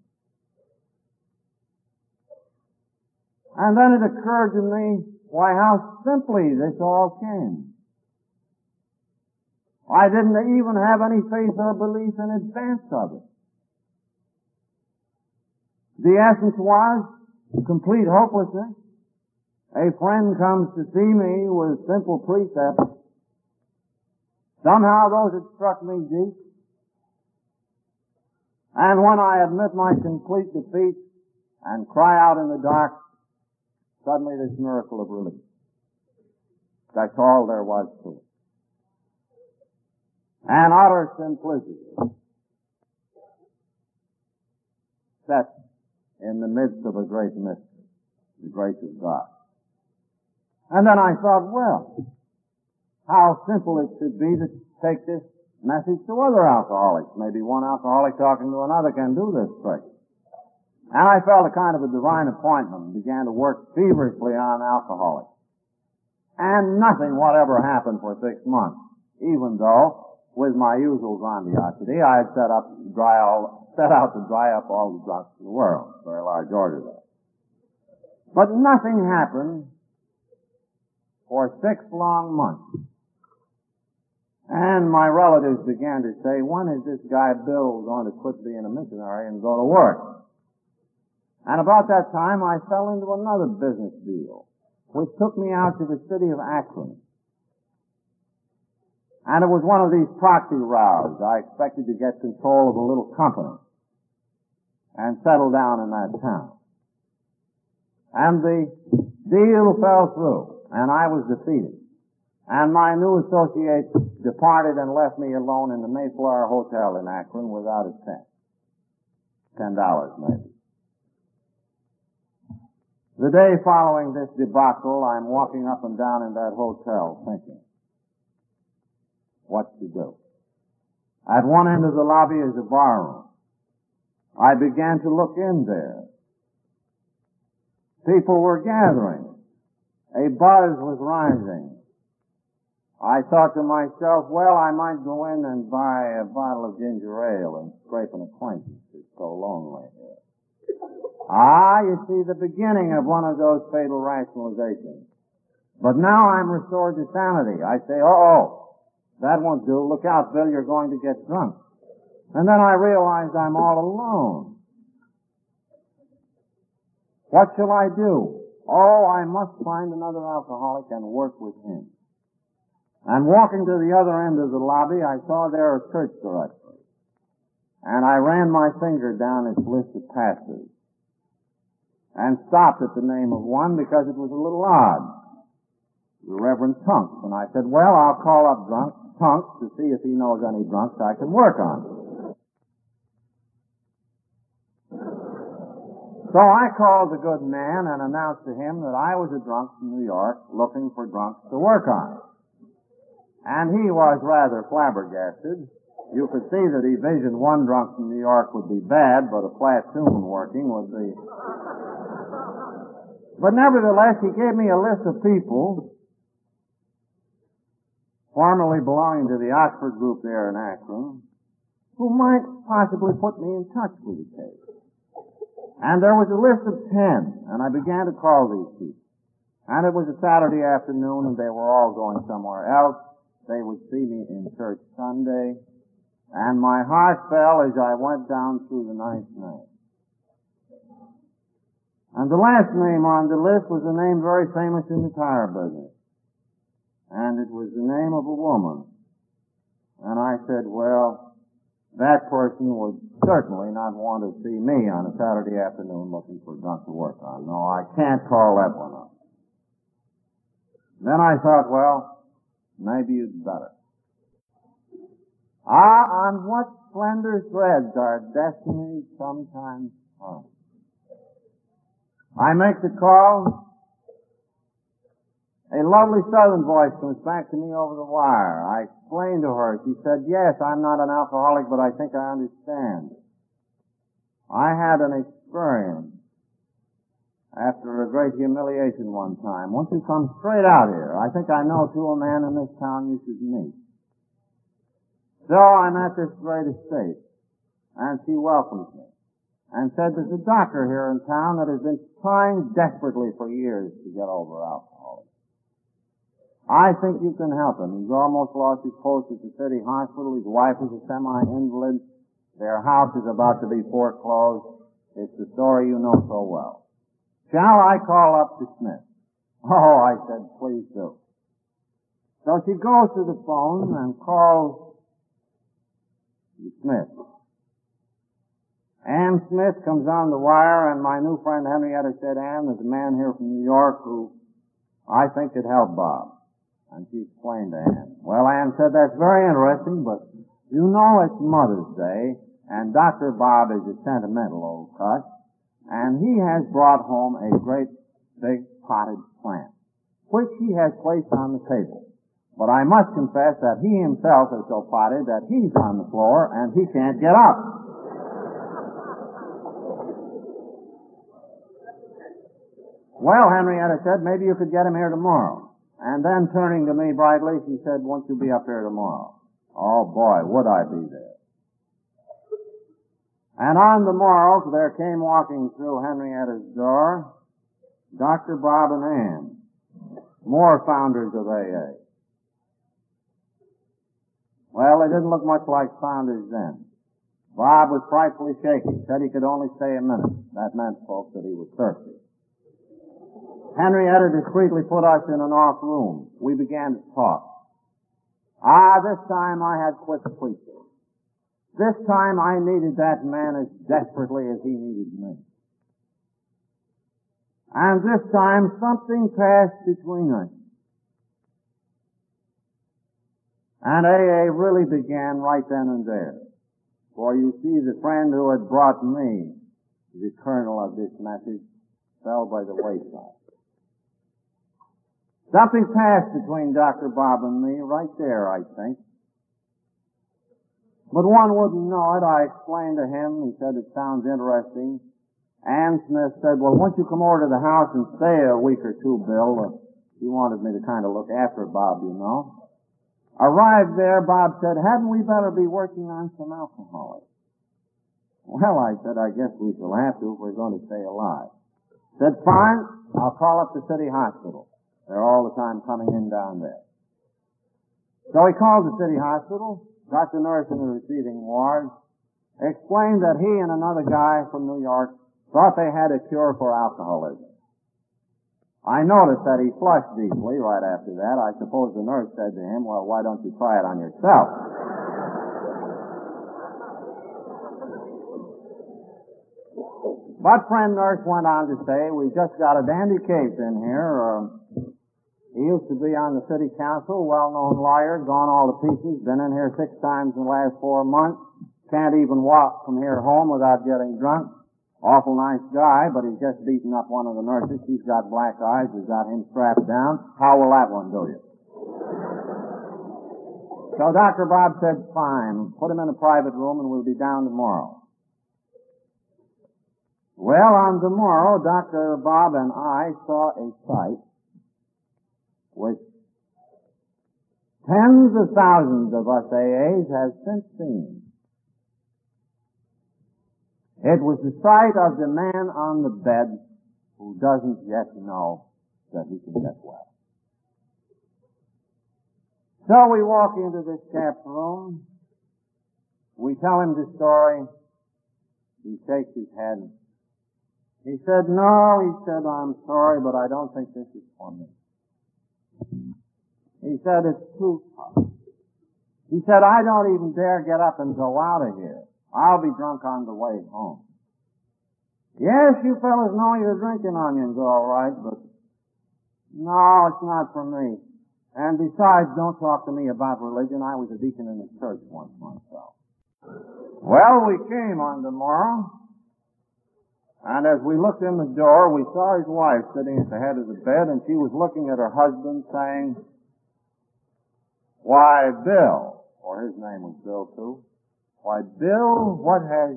And then it occurred to me, why, how simply this all came. I didn't even have any faith or belief in advance of it. The essence was complete hopelessness. A friend comes to see me with simple precepts. Somehow those had struck me deep. And when I admit my complete defeat and cry out in the dark, suddenly this miracle of relief. That's all there was to it. And utter simplicity. Set in the midst of a great mystery, the grace of God. And then I thought, well, how simple it should be to take this message to other alcoholics. Maybe one alcoholic talking to another can do this trick. And I felt a kind of a divine appointment and began to work feverishly on alcoholics. And nothing whatever happened for six months, even though, with my usual grandiosity, I had set up dry all, set out to dry up all the drunks in the world. Very large order there. But nothing happened for six long months. And my relatives began to say, when is this guy Bill going to quit being a missionary and go to work? And about that time I fell into another business deal, which took me out to the city of Akron. And it was one of these proxy rows. I expected to get control of a little company and settle down in that town. And the deal fell through, and I was defeated. And my new associate departed and left me alone in the Mayflower Hotel in Akron without a cent. Ten dollars maybe. The day following this debacle, I'm walking up and down in that hotel thinking, what to do. At one end of the lobby is a bar room. I began to look in there. People were gathering. A buzz was rising. I thought to myself, well, I might go in and buy a bottle of ginger ale and scrape an acquaintance. It's so lonely here. Ah, you see the beginning of one of those fatal rationalizations. But now I'm restored to sanity. I say, oh, that won't do. Look out, Bill, you're going to get drunk. And then I realize I'm all alone. What shall I do? Oh, I must find another alcoholic and work with him. And walking to the other end of the lobby, I saw there a church directory. And I ran my finger down its list of pastors. And stopped at the name of one because it was a little odd. The Reverend Tunks. And I said, well, I'll call up drunk, Tunks to see if he knows any drunks I can work on. So I called the good man and announced to him that I was a drunk from New York looking for drunks to work on. And he was rather flabbergasted. You could see that he visioned one drunk from New York would be bad, but a platoon working would be. But nevertheless, he gave me a list of people formerly belonging to the Oxford group there in Akron who might possibly put me in touch with the case. And there was a list of ten, and I began to call these people. And it was a Saturday afternoon, and they were all going somewhere else. They would see me in church Sunday, and my heart fell as I went down through the ninth name. And the last name on the list was a name very famous in the tire business. And it was the name of a woman And I said, well, that person would certainly not want to see me on a Saturday afternoon looking for a junk to work on. No, I can't call that one up. Then I thought, well, maybe you'd better. Ah, on what slender threads our destiny sometimes hung. I make the call. A lovely southern voice comes back to me over the wire. I explained to her. She said, yes, I'm not an alcoholic, but I think I understand. I had an experience after a great humiliation one time. Won't you come straight out here? I think I know two a man in this town should meet. So I'm at this great estate, and she welcomes me, and said there's a doctor here in town that has been trying desperately for years to get over alcoholism. I think you can help him. He's almost lost his post at the city hospital. His wife is a semi-invalid. Their house is about to be foreclosed. It's the story you know so well. Shall I call up to Smith? Oh, I said, please do. So she goes to the phone and calls Smith. Ann Smith comes on the wire and my new friend Henrietta said, Ann, there's a man here from New York who I think could help Bob. And she explained to Ann. Well, Ann said, that's very interesting, but you know it's Mother's Day, and Dr. Bob is a sentimental old cuss, and he has brought home a great big potted plant, which he has placed on the table. But I must confess that he himself is so potted that he's on the floor and he can't get up. Well, Henrietta said, maybe you could get him here tomorrow. And then turning to me brightly, she said, won't you be up here tomorrow? Oh boy, would I be there. And on the morrow, there came walking through Henrietta's door, Dr. Bob and Ann, more founders of AA. Well, they didn't look much like founders then. Bob was frightfully shaky, said he could only stay a minute. That meant, folks, that he was thirsty. Henrietta discreetly put us in an off room. We began to talk. Ah, this time I had quit preaching. This time I needed that man as desperately as he needed me. And this time something passed between us. And AA really began right then and there. For you see, the friend who had brought me the kernel of this message fell by the wayside. Something passed between Dr. Bob and me right there, I think. But one wouldn't know it. I explained to him. He said it sounds interesting. Ann Smith said, well, won't you come over to the house and stay a week or two, Bill, uh, he wanted me to kind of look after Bob, you know. Arrived there, Bob said, hadn't we better be working on some alcoholics? Well, I said, I guess we shall have to if we're going to stay alive. Said, fine, I'll call up the city hospital. They're all the time coming in down there. So he called the city hospital, got the nurse in the receiving ward, explained that he and another guy from New York thought they had a cure for alcoholism. I noticed that he flushed deeply right after that. I suppose the nurse said to him, well, why don't you try it on yourself? But friend nurse went on to say, we just got a dandy case in here. Uh, he used to be on the city council, well-known lawyer, gone all to pieces, been in here six times in the last four months, can't even walk from here home without getting drunk. Awful nice guy, but he's just beaten up one of the nurses. She's got black eyes. We've got him strapped down. How will that one do you? So Dr. Bob said, fine. Put him in a private room and we'll be down tomorrow. Well, on tomorrow, Dr. Bob and I saw a sight which tens of thousands of us AAs have since seen. It was the sight of the man on the bed who doesn't yet know that he can get well. So we walk into this chap's room. We tell him the story. He shakes his head. He said, no, he said, I'm sorry, but I don't think this is for me. He said it's too tough. He said, I don't even dare get up and go out of here. I'll be drunk on the way home. Yes, you fellas know you're drinking onions all right, but no, it's not for me. And besides, don't talk to me about religion. I was a deacon in the church once myself. Well, we came on the morrow, and as we looked in the door, we saw his wife sitting at the head of the bed, and she was looking at her husband saying, Why, Bill, or his name was Bill too, why, Bill, what has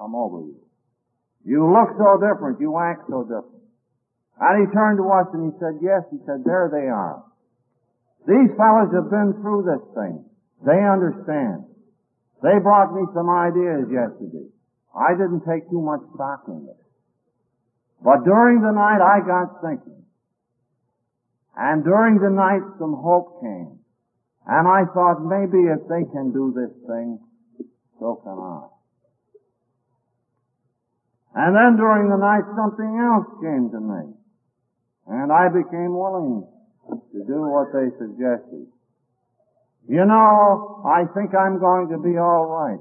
come over you? You look so different, you act so different. And he turned to us and he said, yes, he said, there they are. These fellows have been through this thing. They understand. They brought me some ideas yesterday. I didn't take too much stock in it. But during the night I got thinking. And during the night some hope came. And I thought maybe if they can do this thing, so can I. And then during the night something else came to me. And I became willing to do what they suggested. You know, I think I'm going to be all right.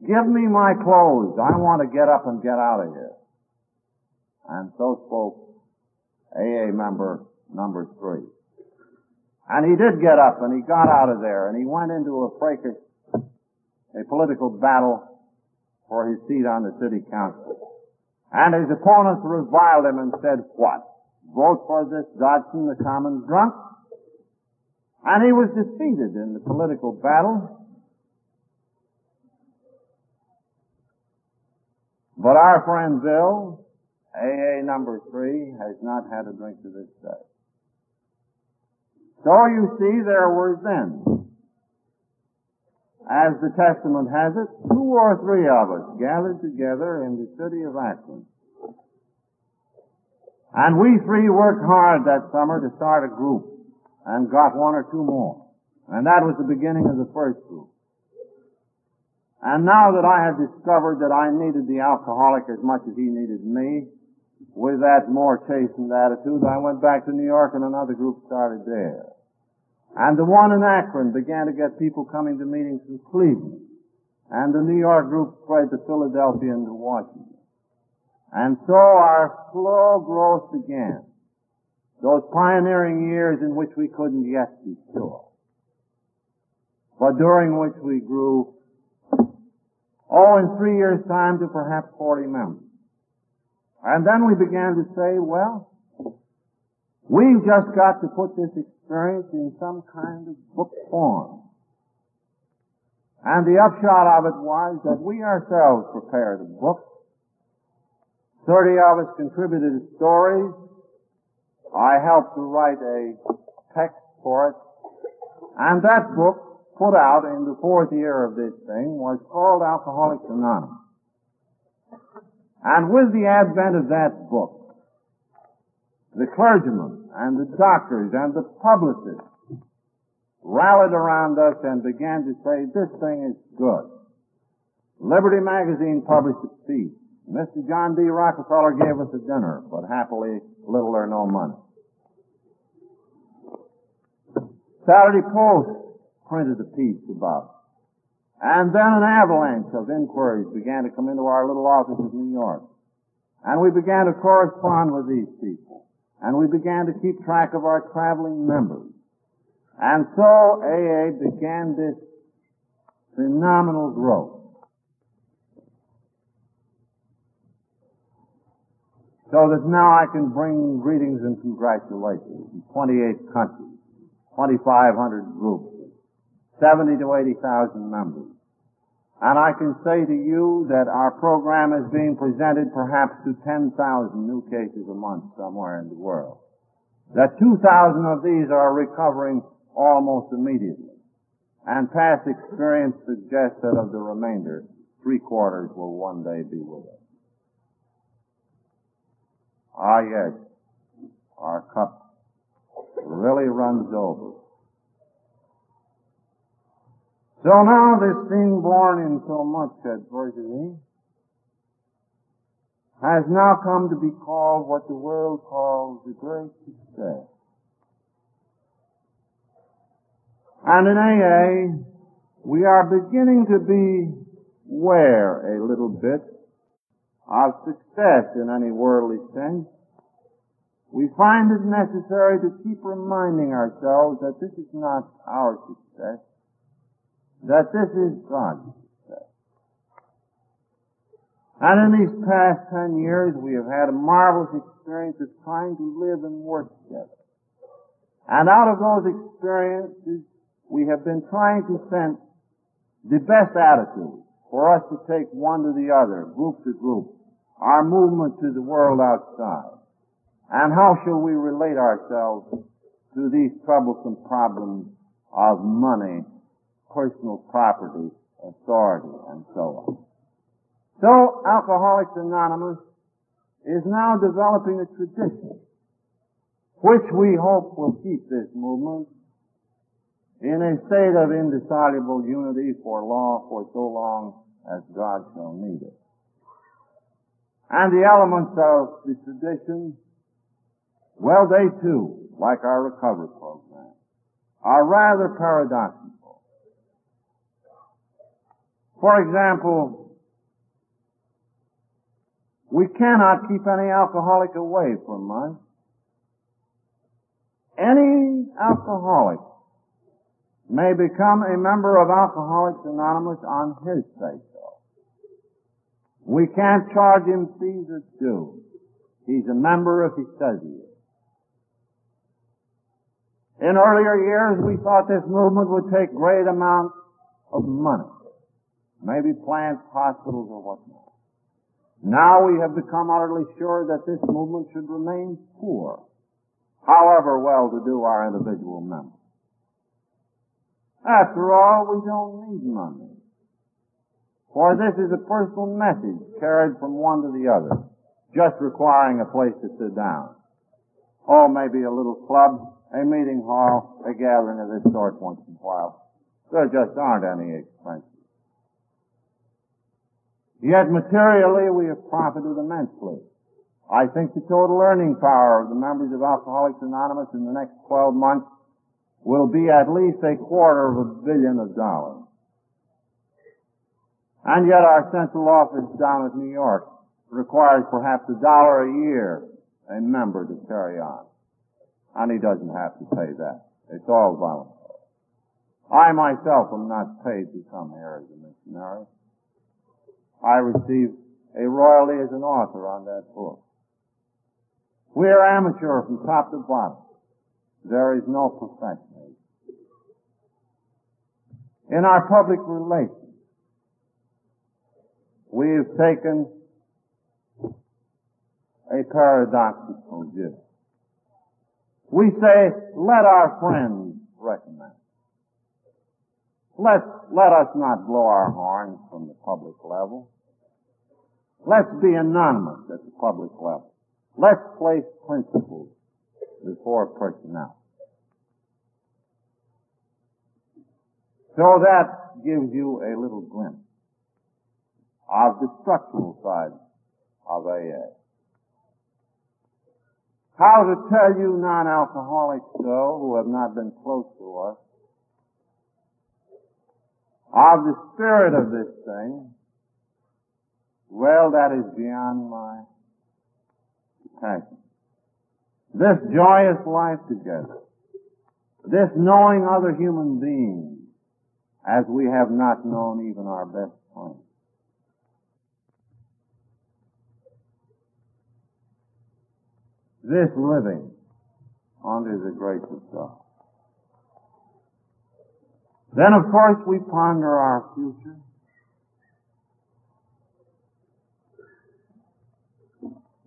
Give me my clothes. I want to get up and get out of here. And so spoke AA member number three. And he did get up and he got out of there and he went into a fracas, a political battle for his seat on the city council. And his opponents reviled him and said, what? vote for this Dotson, the common drunk. And he was defeated in the political battle. But our friend Bill, AA number three, has not had a drink to this day. So you see, there were then, as the Testament has it, two or three of us gathered together in the city of Akron and we three worked hard that summer to start a group and got one or two more. And that was the beginning of the first group. And now that I have discovered that I needed the alcoholic as much as he needed me, with that more chastened attitude, I went back to New York and another group started there. And the one in Akron began to get people coming to meetings from Cleveland. And the New York group spread to Philadelphia and to Washington. And so our slow growth began. Those pioneering years in which we couldn't yet be sure. But during which we grew, oh, in three years time to perhaps 40 members. And then we began to say, well, we've just got to put this experience in some kind of book form. And the upshot of it was that we ourselves prepared a book Thirty of us contributed stories. I helped to write a text for it. And that book, put out in the fourth year of this thing, was called Alcoholics Anonymous. And with the advent of that book, the clergymen and the doctors and the publicists rallied around us and began to say, this thing is good. Liberty magazine published a piece. Mr. John D. Rockefeller gave us a dinner, but happily little or no money. Saturday Post printed a piece about. And then an avalanche of inquiries began to come into our little office in New York. And we began to correspond with these people. And we began to keep track of our traveling members. And so AA began this phenomenal growth. So that now I can bring greetings and congratulations in 28 countries, 2,500 groups, 70 to 80,000 members. And I can say to you that our program is being presented perhaps to 10,000 new cases a month somewhere in the world. That 2,000 of these are recovering almost immediately. And past experience suggests that of the remainder, three quarters will one day be with us. Ah, yes. Our cup really runs over. So now this thing born in so much adversity eh, has now come to be called what the world calls the great success. And in AA, we are beginning to be aware a little bit of success in any worldly sense. We find it necessary to keep reminding ourselves that this is not our success, that this is God. And in these past ten years, we have had a marvelous experience of trying to live and work together. And out of those experiences, we have been trying to sense the best attitude for us to take one to the other, group to group, our movement to the world outside. And how shall we relate ourselves to these troublesome problems of money, personal property, authority, and so on. So, Alcoholics Anonymous is now developing a tradition which we hope will keep this movement in a state of indissoluble unity for law for so long as God shall need it. And the elements of the tradition, well, they too, like our recovery program, are rather paradoxical. For example, we cannot keep any alcoholic away from us. Any alcoholic may become a member of Alcoholics Anonymous on his say so. We can't charge him fees or dues. He's a member if he says he is. In earlier years, we thought this movement would take great amounts of money. Maybe plants, hospitals, or whatnot. Now we have become utterly sure that this movement should remain poor, however well to do our individual members. After all, we don't need money. For this is a personal message carried from one to the other, just requiring a place to sit down. Or maybe a little club, a meeting hall, a gathering of this sort once in a while. There just aren't any expenses. Yet materially we have profited immensely. I think the total earning power of the members of Alcoholics Anonymous in the next 12 months will be at least a quarter of a billion of dollars. And yet our central office down at New York requires perhaps a dollar a year a member to carry on. And he doesn't have to pay that. It's all voluntary. I myself am not paid to come here as a missionary. I receive a royalty as an author on that book. We are amateur from top to bottom. There is no professionalism. In our public relations, we have taken a paradoxical view. We say, let our friends recommend. Let, let us not blow our horns from the public level. Let's be anonymous at the public level. Let's place principles before personnel. So that gives you a little glimpse of the structural side of AA. How to tell you non-alcoholics though, who have not been close to us, of the spirit of this thing, well, that is beyond my passion. This joyous life together, this knowing other human beings, as we have not known even our best friends. This living under the grace of God. Then of course we ponder our future.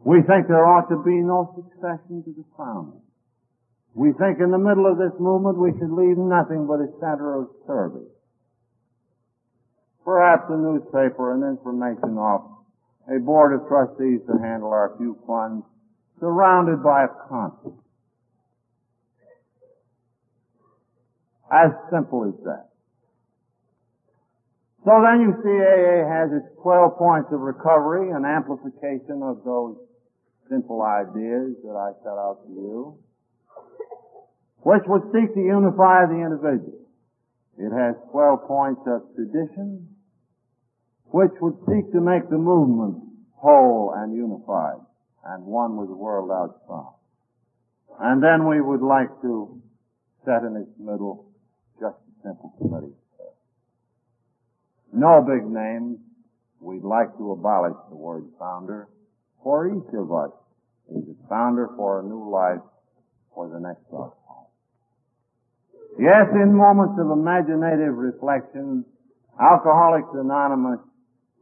We think there ought to be no succession to the founding. We think in the middle of this movement we should leave nothing but a center of service perhaps a newspaper, an information office, a board of trustees to handle our few funds, surrounded by a conscience. As simple as that. So then you see AA has its 12 points of recovery, an amplification of those simple ideas that I set out to you, which would seek to unify the individual It has 12 points of tradition, which would seek to make the movement whole and unified, and one with the world outside. And then we would like to set in its middle simple committee. No big names. We'd like to abolish the word founder for each of us is a founder for a new life for the next lifetime. Yes, in moments of imaginative reflection, Alcoholics Anonymous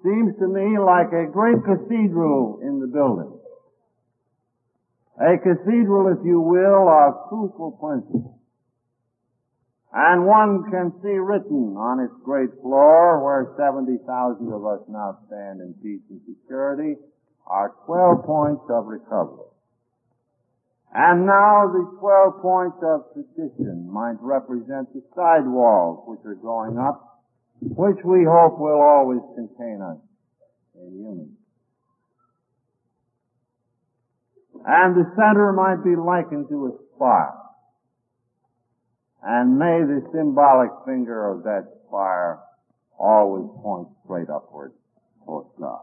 seems to me like a great cathedral in the building. A cathedral, if you will, of truthful principles. And one can see written on its great floor, where 70,000 of us now stand in peace and security, are 12 points of recovery. And now the 12 points of tradition might represent the side walls which are going up, which we hope will always contain us in unity. And the center might be likened to a spire. And may the symbolic finger of that fire always point straight upward towards God.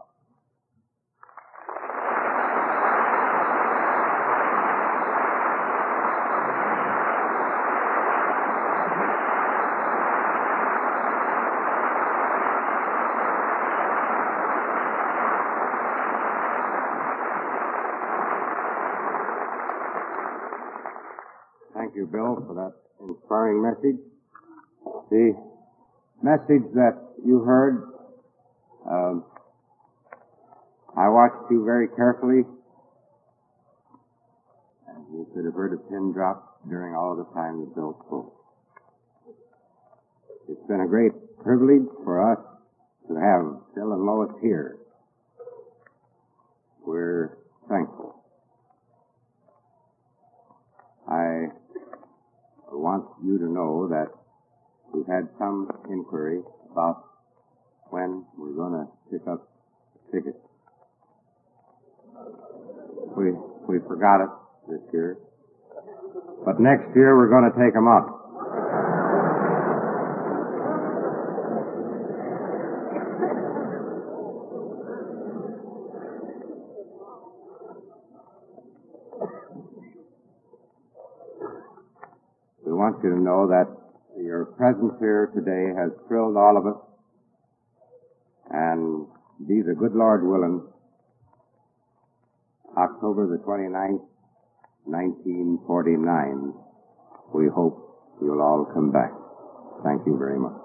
Thank you, Bill, for that inspiring message. The message that you heard, um, I watched you very carefully, and you could have heard a pin drop during all the time that Bill spoke. It's been a great privilege for us to have Bill and Lois here. We're thankful. I want you to know that we've had some inquiry about when we're going to pick up the tickets. We we forgot it this year, but next year we're going to take them up. We want you to know that your presence here today has thrilled all of us, and be the good Lord willing, October the 29th, 1949, we hope you'll all come back. Thank you very much.